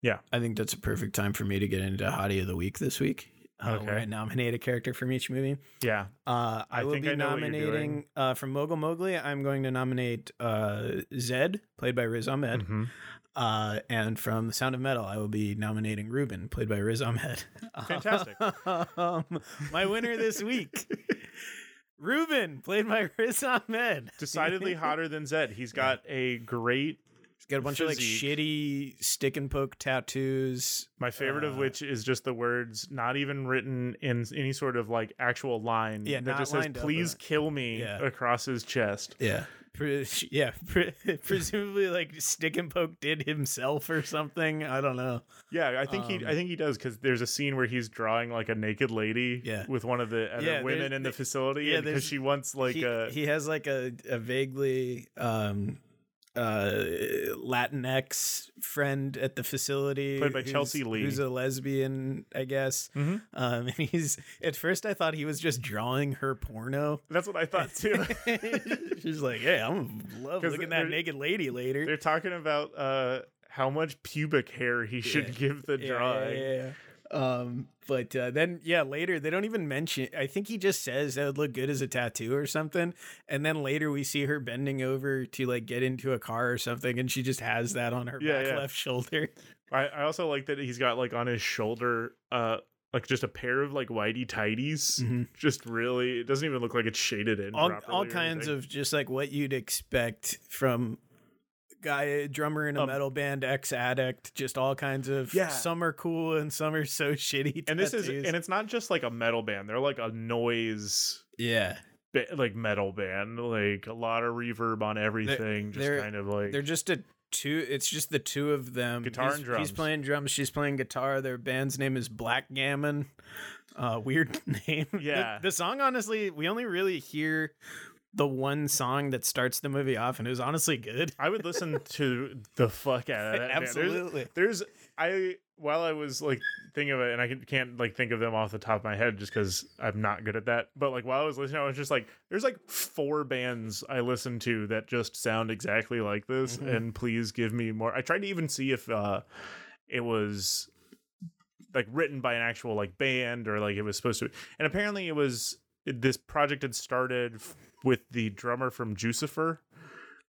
Yeah. I think that's a perfect time for me to get into Hottie of the Week this week. Uh, where Okay. I nominate a character from each movie. yeah Uh, I, I will think be I nominating uh, from Mogul Mowgli. I'm going to nominate uh, Zed, played by Riz Ahmed. Mhm. Uh, and from The Sound of Metal, I will be nominating Ruben, played by Riz Ahmed. (laughs) Fantastic. um, my winner this week, Ruben, played by Riz Ahmed. decidedly hotter than zed he's got a great He's got a bunch of like shitty stick and poke tattoos. my favorite of Uh, which is just the words not even written in any sort of like actual line Yeah, that not just says lined up, please uh, kill me yeah. across his chest Yeah. Pre- yeah, pre- (laughs) presumably like stick and poke did himself or something. I don't know. yeah i think he Um, i think he does because there's a scene where he's drawing like a naked lady Yeah. with one of the other Yeah, women in the facility yeah, because she wants like he, a he has like a, a vaguely um uh Latinx friend at the facility Played by Chelsea Lee. who's a lesbian, I guess. Mhm. Um, and he's at first I thought he was just drawing her porno. that's what i thought too (laughs) She's like, "Hey, I'm love looking at that naked lady later." They're talking about uh how much pubic hair he should Yeah. give the Yeah, drawing. Yeah. Um, but uh, then yeah, later they don't even mention. I think he just says that would look good as a tattoo or something, and then later we see her bending over to like get into a car or something, and she just has that on her Yeah, back yeah. left shoulder. (laughs) I, I also like that he's got like on his shoulder uh like just a pair of like whitey tighties. Mhm. Just really it doesn't even look like it's shaded in. All all kinds anything. of just like what you'd expect from guy, drummer in a Um, metal band, ex addict, just all kinds of. Yeah. Some are cool and some are so (laughs) shitty. and this is and it's not just like a metal band they're like a noise yeah. ba- like metal band like a lot of reverb on everything just they're- kind of like They're just a two. It's just the two of them. Guitar he's, and drums. He's playing drums. She's playing guitar. Their band's name is Blackgammon. Uh, weird (laughs) name. The- Yeah. The, song, honestly, we only really hear the one song that starts the movie off, and it was honestly good. I would listen (laughs) to the fuck out of that. man. There's- Absolutely. There's, I while I was like thinking of it, and I can- can't like think of them off the top of my head just because I'm not good at that. But like while I was listening, I was just like, there's like four bands I listen to that just sound exactly like this, Mm-hmm. and please give me more. I tried to even see if uh it was like written by an actual like band or like it was supposed to and apparently it was this project had started with the drummer from Jucifer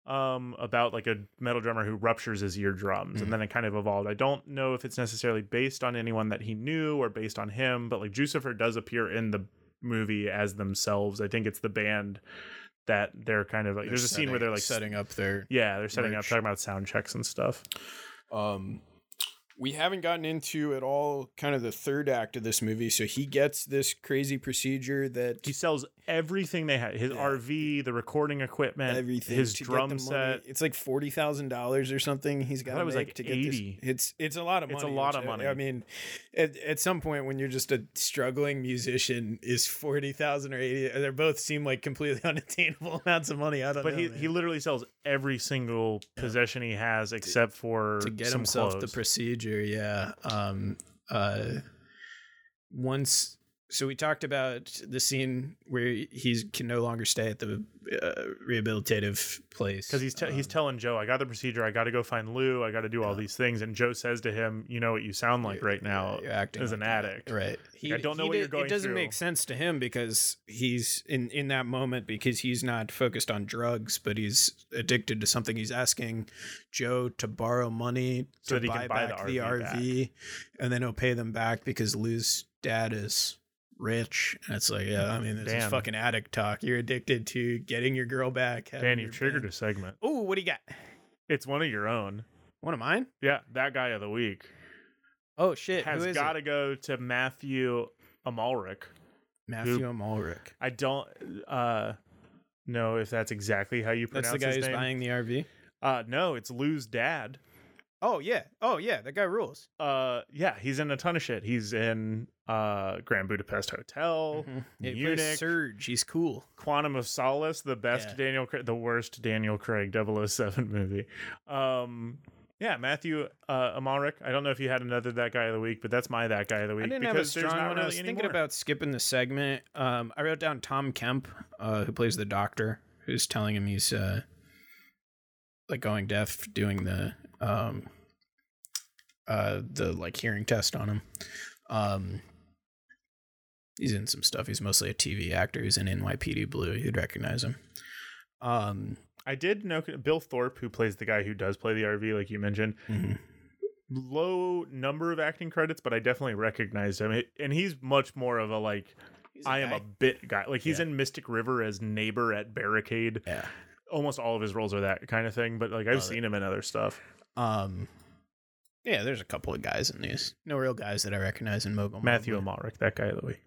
um about like a metal drummer who ruptures his eardrums and then it kind of evolved. I don't know if it's necessarily based on anyone that he knew or based on him but like Jucifer does appear in the movie as themselves. I think it's the band that they're kind of like there's a scene where they're like setting up their. yeah they're setting up talking about sound checks and stuff. Um, we haven't gotten into at all kind of the third act of this movie. So he gets this crazy procedure that he sells everything they had his rv the recording equipment everything his drum set It's like forty thousand dollars or something. He's got it was like to get 80. this. It's it's a lot of money. It's a lot of money. I mean, at, at some point when you're just a struggling musician, is forty thousand or eighty? They both seem like completely (laughs) unattainable amounts of money. I don't but know. he, man. he literally sells every single possession he has except for to get himself the procedure yeah. Um uh once so we talked about the scene where he can no longer stay at the uh, rehabilitative place because he's te- he's Um, telling Joe, "I got the procedure. I got to go find Lou. I got to do all these things." And Joe says to him, "You know what you sound like right now you're acting as like an addict." right he, I don't know what did- you're going it doesn't through. make sense to him because he's in in that moment because he's not focused on drugs but he's addicted to something he's asking joe to borrow money So to that he buy can buy back the the RV rv and then he'll pay them back because lou's dad is rich and it's like yeah i mean this is fucking addict talk you're addicted to getting your girl back Dan, you your triggered band. a segment. oh what do you got It's one of your own. one of mine Yeah, that guy of the week oh shit has got to go to Mathieu Amalric. mathieu Amalric. I don't uh know if that's exactly how you that's pronounce the guy who's name. buying the rv Uh, no, it's Lou's dad. Oh yeah oh yeah that guy rules Uh, yeah, he's in a ton of shit. He's in uh Grand Budapest Hotel, He plays Munich, Surge. He's cool. Quantum of Solace, the best Yeah. Daniel, Craig, the worst Daniel Craig 007 (laughs) movie. Um, yeah, Mathieu uh, Amalric. I don't know if you had another that guy of the week, but that's my that guy of the week I didn't have a strong one. really I was thinking more. about skipping the segment. Um, I wrote down Tom Kemp, uh, who plays the doctor, who's telling him he's uh, like going deaf, doing the um, uh, the like hearing test on him. Um, he's in some stuff. He's mostly a TV actor. He's in NYPD Blue. You'd recognize him. Um, I did know Bill Thorpe, who plays the guy who does play the RV, like you mentioned. mhm. Low number of acting credits, but I definitely recognized him, and he's much more of a like. I am a bit guy. Like he's Yeah. in Mystic River as neighbor at Barricade. yeah. Almost all of his roles are that kind of thing, but like I've Love it. seen him in other stuff. Um, yeah, there's a couple of guys in these. No real guys that I recognize in Mogul. Mathieu Mowgli. Amalric, that guy of the week.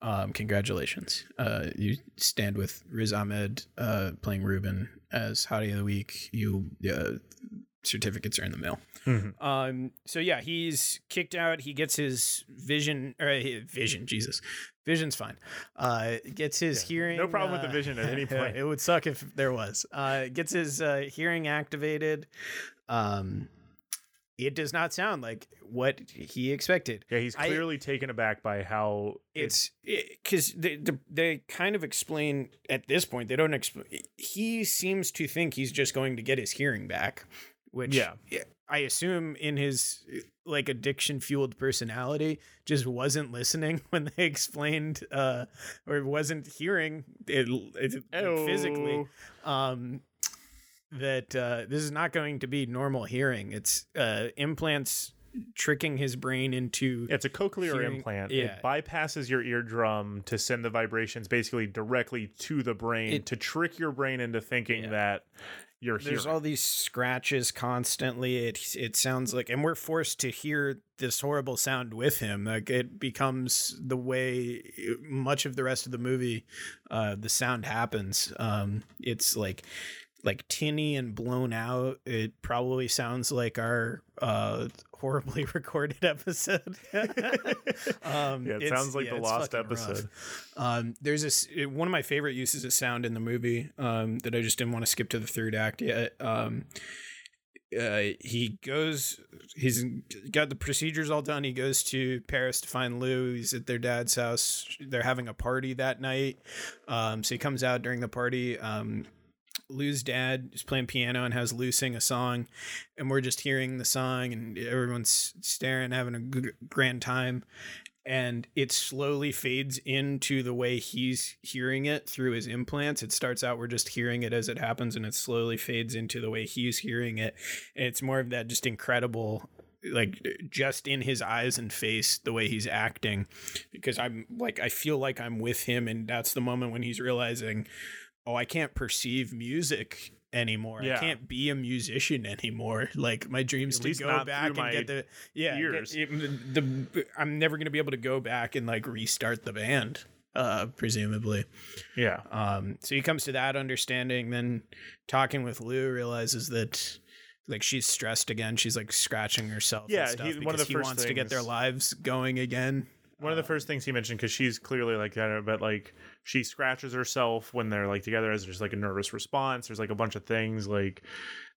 Um, congratulations. Uh, you stand with Riz Ahmed uh, playing Ruben as Hottie of the Week. You uh, certificates are in the mail. Mhm. Um, so yeah, he's kicked out. He gets his vision or uh, vision. Jesus, vision's fine. Uh, gets his hearing. no problem with the uh, vision at any (laughs) point. it would suck if there was. Uh, gets his uh, hearing activated. Um, it does not sound like what he expected. Yeah, he's I- clearly taken aback by how It's because they, they they kind of explain at this point. They don't explain. He seems to think he's just going to get his hearing back, which Yeah. I assume in his like addiction fueled personality just wasn't listening (laughs) when they explained uh or wasn't hearing it, it like, physically um that uh this is not going to be normal hearing it's uh implants tricking his brain into It's a cochlear Hearing- implant. yeah. It bypasses your eardrum to send the vibrations basically directly to the brain It- to trick your brain into thinking Yeah. that you're there's hearing. all these scratches constantly. It it sounds like and we're forced to hear this horrible sound with him. Like it becomes the way much of the rest of the movie uh the sound happens. Um it's like like tinny and blown out. It probably sounds like our uh horribly (laughs) recorded episode (laughs) um yeah, it sounds like yeah, the lost episode. Um, there's this one of my favorite uses of sound in the movie um, that I just didn't want to skip to the third act yet. Um, uh, he goes, he's got the procedures all done. He goes to Paris to find Lou. He's at their dad's house. They're having a party that night. Um, so he comes out during the party. Um, Lou's dad is playing piano and has Lou sing a song, and we're just hearing the song, and everyone's staring, having a g- grand time. And it slowly fades into the way he's hearing it through his implants. It starts out we're just hearing it as it happens, and it slowly fades into the way he's hearing it. And it's more of that just incredible like just in his eyes and face the way he's acting because i'm like i feel like i'm with him and that's the moment when he's realizing oh i can't perceive music anymore Yeah. i can't be a musician anymore (laughs) like my dreams At to go back and get the yeah get- it- the i'm never going to be able to go back and like restart the band uh presumably Yeah. um, so he comes to that understanding. Then talking with Lou, realizes that like she's stressed again. She's like scratching herself. Yeah, and stuff he- one of because the he wants to get their lives going again. One of the first things he mentioned, because she's clearly like of, but like she scratches herself when they're like together as just like a nervous response. There's like a bunch of things like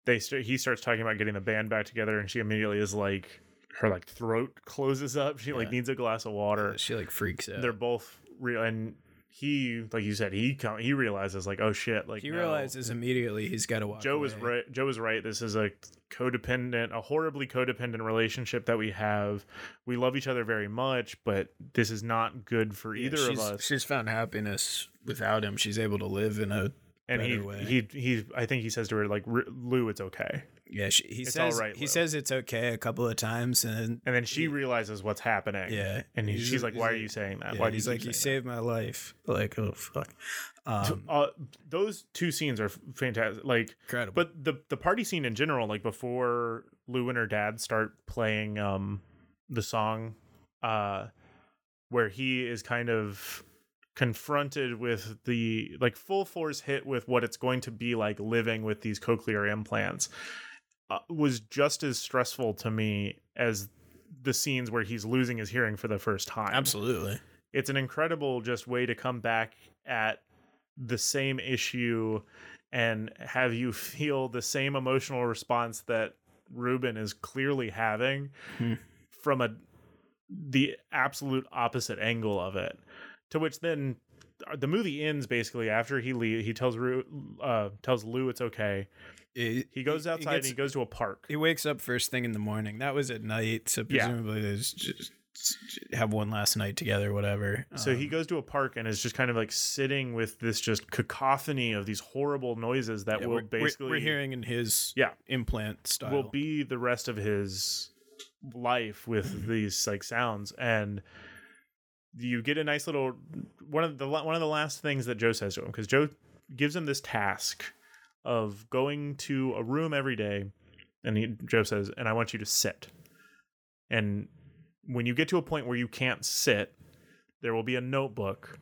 they start. He starts talking about getting the band back together, and she immediately is like her like throat closes up. She like needs a glass of water. She like freaks out. They're both real, and he like you said he come, he realizes like oh shit like he no. realizes immediately he's got to walk. Joe is right. Joe is right. This is a codependent, a horribly codependent relationship that we have. We love each other very much, but this is not good for Yeah, either of us. She's found happiness without him. She's able to live in a And he, way. he, he, I think he says to her like, "R- "Lou, it's okay." Yeah. She, he It's says right, he says it's okay a couple of times, and And then she realizes what's happening. yeah, and he, he's- she's like, "Why are you saying that? yeah, Why do he's you like you saved my life. (laughs) Like oh fuck, um. Uh, those two scenes are fantastic. Like, incredible. but the the party scene in general, like before Lou and her dad start playing um the song, uh, where he is kind of confronted with the like full force hit with what it's going to be like living with these cochlear implants was just as stressful to me as the scenes where he's losing his hearing for the first time absolutely. it's an incredible just way to come back at the same issue and have you (laughs) feel the same emotional response that Ruben is clearly having Hmm. from a the absolute opposite angle of it to which then uh, the movie ends basically after he leave, he tells Ru, uh tells Lou it's okay. He, He goes outside gets- and he goes to a park. He wakes up first thing in the morning. That was at night, so Yeah. presumably there's just have one last night together, whatever. So he Um, goes to a park and is just kind of like sitting with this just cacophony of these horrible noises that yeah, will we're- basically we're hearing in his Yeah. implant style. will be the rest of his life with (clears throat) these like sounds and you get a nice little one of the one of the last things that Joe says to him because Joe gives him this task of going to a room every day and he, Joe says and I want you to sit. And when you get to a point where you can't sit there will be a notebook.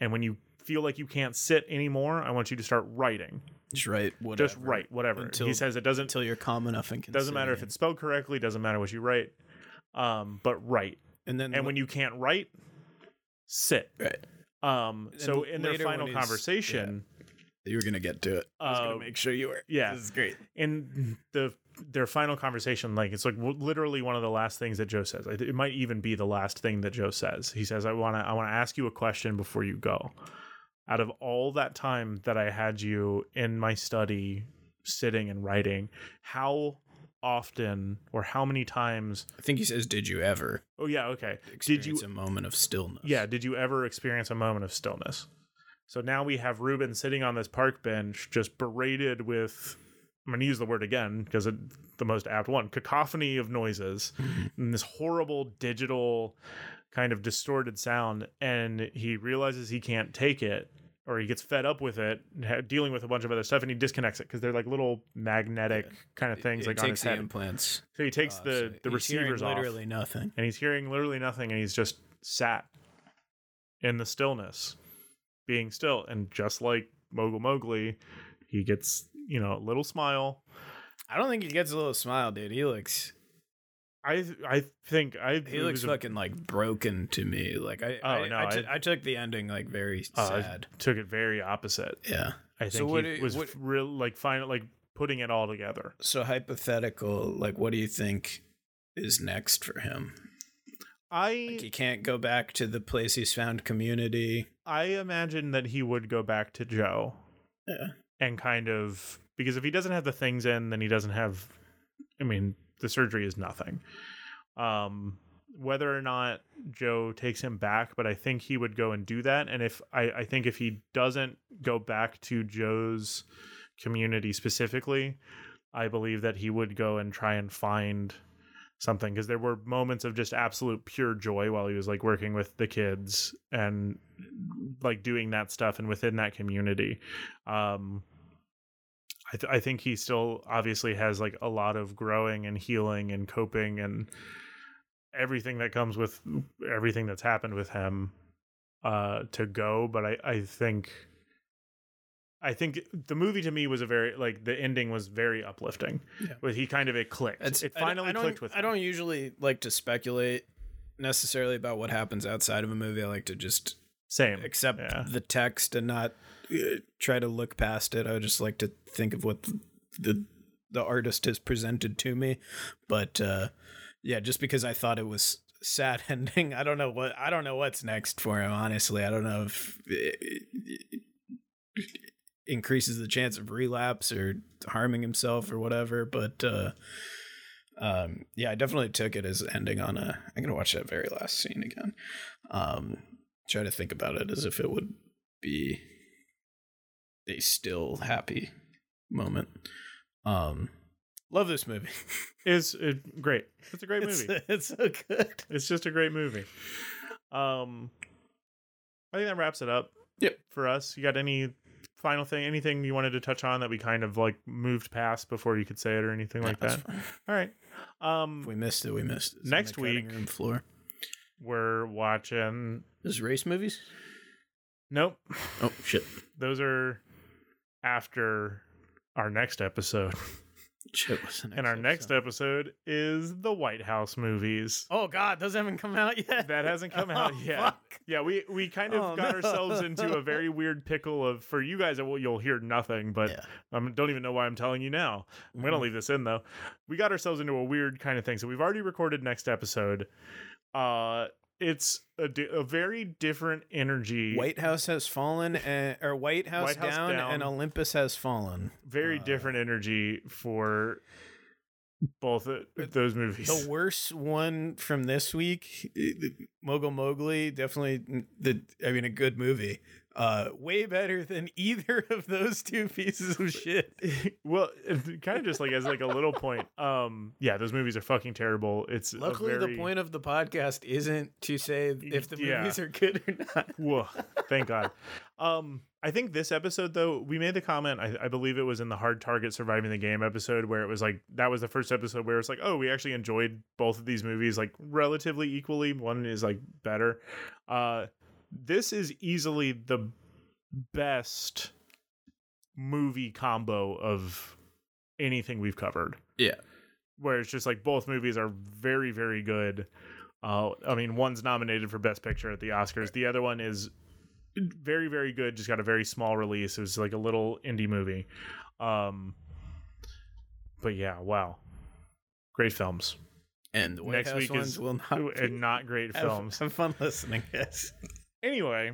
And when you feel like you can't sit anymore I want you to start writing. Just write whatever. just write whatever. Until- he says it doesn't until you're calm enough and doesn't matter if it's spelled correctly doesn't matter what you write um but write. And then and when you can't write sit. Right, um so in their final conversation you were gonna get to it. I was gonna um, make sure you were. yeah. this is great. in the their final conversation like it's like literally one of the last things that joe says it it might even be the last thing that joe says he says i want to i want to ask you a question before you go out of all that time that i had you in my study sitting and writing how often or how many times I think he says, "Did you ever oh yeah okay did experience you a moment of stillness?" Yeah, did you ever experience a moment of stillness? So now we have Ruben sitting on this park bench, just berated with I'm going to use the word again because it's the most apt one cacophony of noises (laughs) and this horrible digital kind of distorted sound. And he realizes he can't take it or he gets fed up with it, dealing with a bunch of other stuff, and he disconnects it because they're like little magnetic kind of things it like on his the head. implants. So he takes off, the, so the receivers off Literally nothing. and he's hearing literally nothing and he's just sat in the stillness being still and just like mogul mowgli he gets you know a little smile I don't think he gets a little smile, dude. He looks i i think i he looks was a- fucking like broken to me. Like I Oh, I, no, I, t- I- I took the ending like very uh, I sad. took it very opposite Yeah. i So think what he do- was what- real like final like putting it all together So hypothetical, like what do you think is next for him? I Like he can't go back to the place he's found community. i imagine that he would go back to joe Yeah. and kind of because if he doesn't have the things in then he doesn't have i mean the surgery is nothing um whether or not joe takes him back but i think he would go and do that and if i i think if he doesn't go back to joe's community specifically i believe that he would go and try and find something because there were moments of just absolute pure joy while he was like working with the kids and like doing that stuff and within that community. Um I, th- I think he still obviously has like a lot of growing and healing and coping and everything that comes with everything that's happened with him uh to go but i i think i think the movie to me was a very like the ending was very uplifting Yeah. but he kind of it clicked It's, it I don't- finally I don't, clicked with I him. don't usually like to speculate necessarily about what happens outside of a movie. I like to just same accept Yeah. the text and not uh, try to look past it. I would just like to think of what the the, the artist has presented to me. But uh, yeah, just because I thought it was sad (laughs) ending, I don't know what I don't know what's next for him. Honestly, I don't know if it, it increases the chance of relapse or harming himself or whatever. But uh, um, yeah, I definitely took it as ending on a. I'm gonna watch that very last scene again. Um, try to think about it as if it would be a still happy moment. Um, love this movie. (laughs) is it, great it's a great it's, movie (laughs) it's so good. it's just a great movie um i think that wraps it up Yep. for us you got any final thing anything you wanted to touch on that we kind of like moved past before you could say it or anything like that all right um If we missed it, we missed it. It's Next week- room floor. we're watching This is race movies. nope Oh shit! those are after our next episode (laughs) Shit. What's the and our next episode is the white house movies Oh god, those haven't come out yet. that hasn't come (laughs) out Oh, yet fuck. yeah we we kind of Oh, got no. ourselves into a (laughs) very weird pickle of for you guys well, you'll hear nothing but Yeah. I don't even know why I'm telling you now. I'm gonna Mhm. leave this in though. We got ourselves into a weird kind of thing. So we've already recorded next episode. Uh, it's a, di- a very different energy. White House has fallen, and, or White House, White House down, down. and Olympus has fallen. very uh, different energy for both of uh, those movies. The worst one from this week, eh, Mogul Mowgli, definitely the. I mean, a good movie. Uh, way better than (laughs) either of those two pieces of shit. (laughs) well, kind of just like as like a little point. Um, yeah, those movies are fucking terrible. It's Luckily, very- the point of the podcast isn't to say if the Yeah. movies are good or not. (laughs) Whoa, thank God. Um, I think this episode though, we made the comment. I, I believe it was in the Hard Target Surviving the Game episode where it was like that was the first episode where it's like, oh, we actually enjoyed both of these movies like relatively equally. One is like better. Uh, this is easily the best movie combo of anything we've covered. Yeah. where it's just like both movies are very very good. Uh i mean one's nominated for best picture at the oscars. The other one is very very good just got a very small release. It was like a little indie movie. Um but yeah wow. Great films. And the White Next House week is- will not and not great have, films. Have fun listening, guys. (laughs) anyway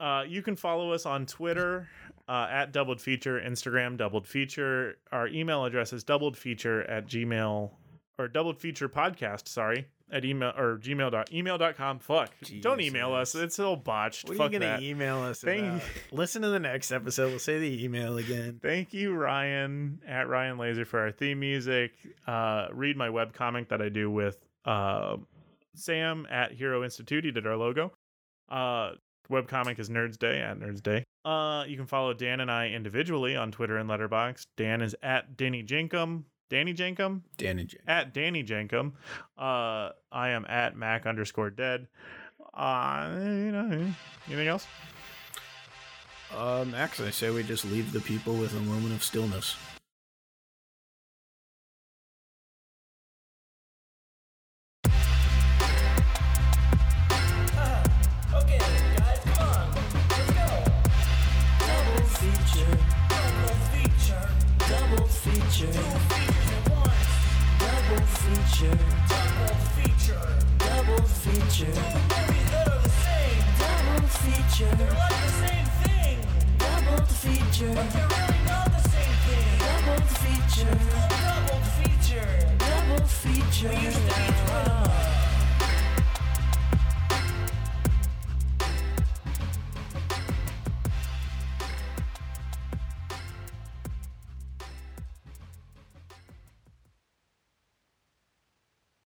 uh you can follow us on twitter uh, at doubled feature instagram doubled feature our email address is doubled feature at gmail or doubled feature podcast sorry at email or gmail dot email dot com. Fuck. Don't email us. Jesus. It's all botched. What Fuck are you gonna that. email us Thank-? (laughs) Listen to the next episode. We'll say the email again. Thank you, Ryan at Ryan Laser for our theme music. Uh, read my web comic that I do with uh, Sam at Hero Institute. He did our logo. Uh, webcomic is Nerds Day at Nerds Day. Uh, you can follow Dan and I individually on Twitter and Letterboxd. Dan is at Danny Jenkum. Danny Jenkum Dan and Jay. at Danny Jenkum. Uh, I am at Mac underscore dead. Uh, you know, anything else? Um, Max, I say we just leave the people with a moment of stillness. Feature. Double feature. Double feature. Double feature. The same. Double feature. Like the same thing. Double feature. But they're really not the same thing. Double feature. Double feature. Double feature. We use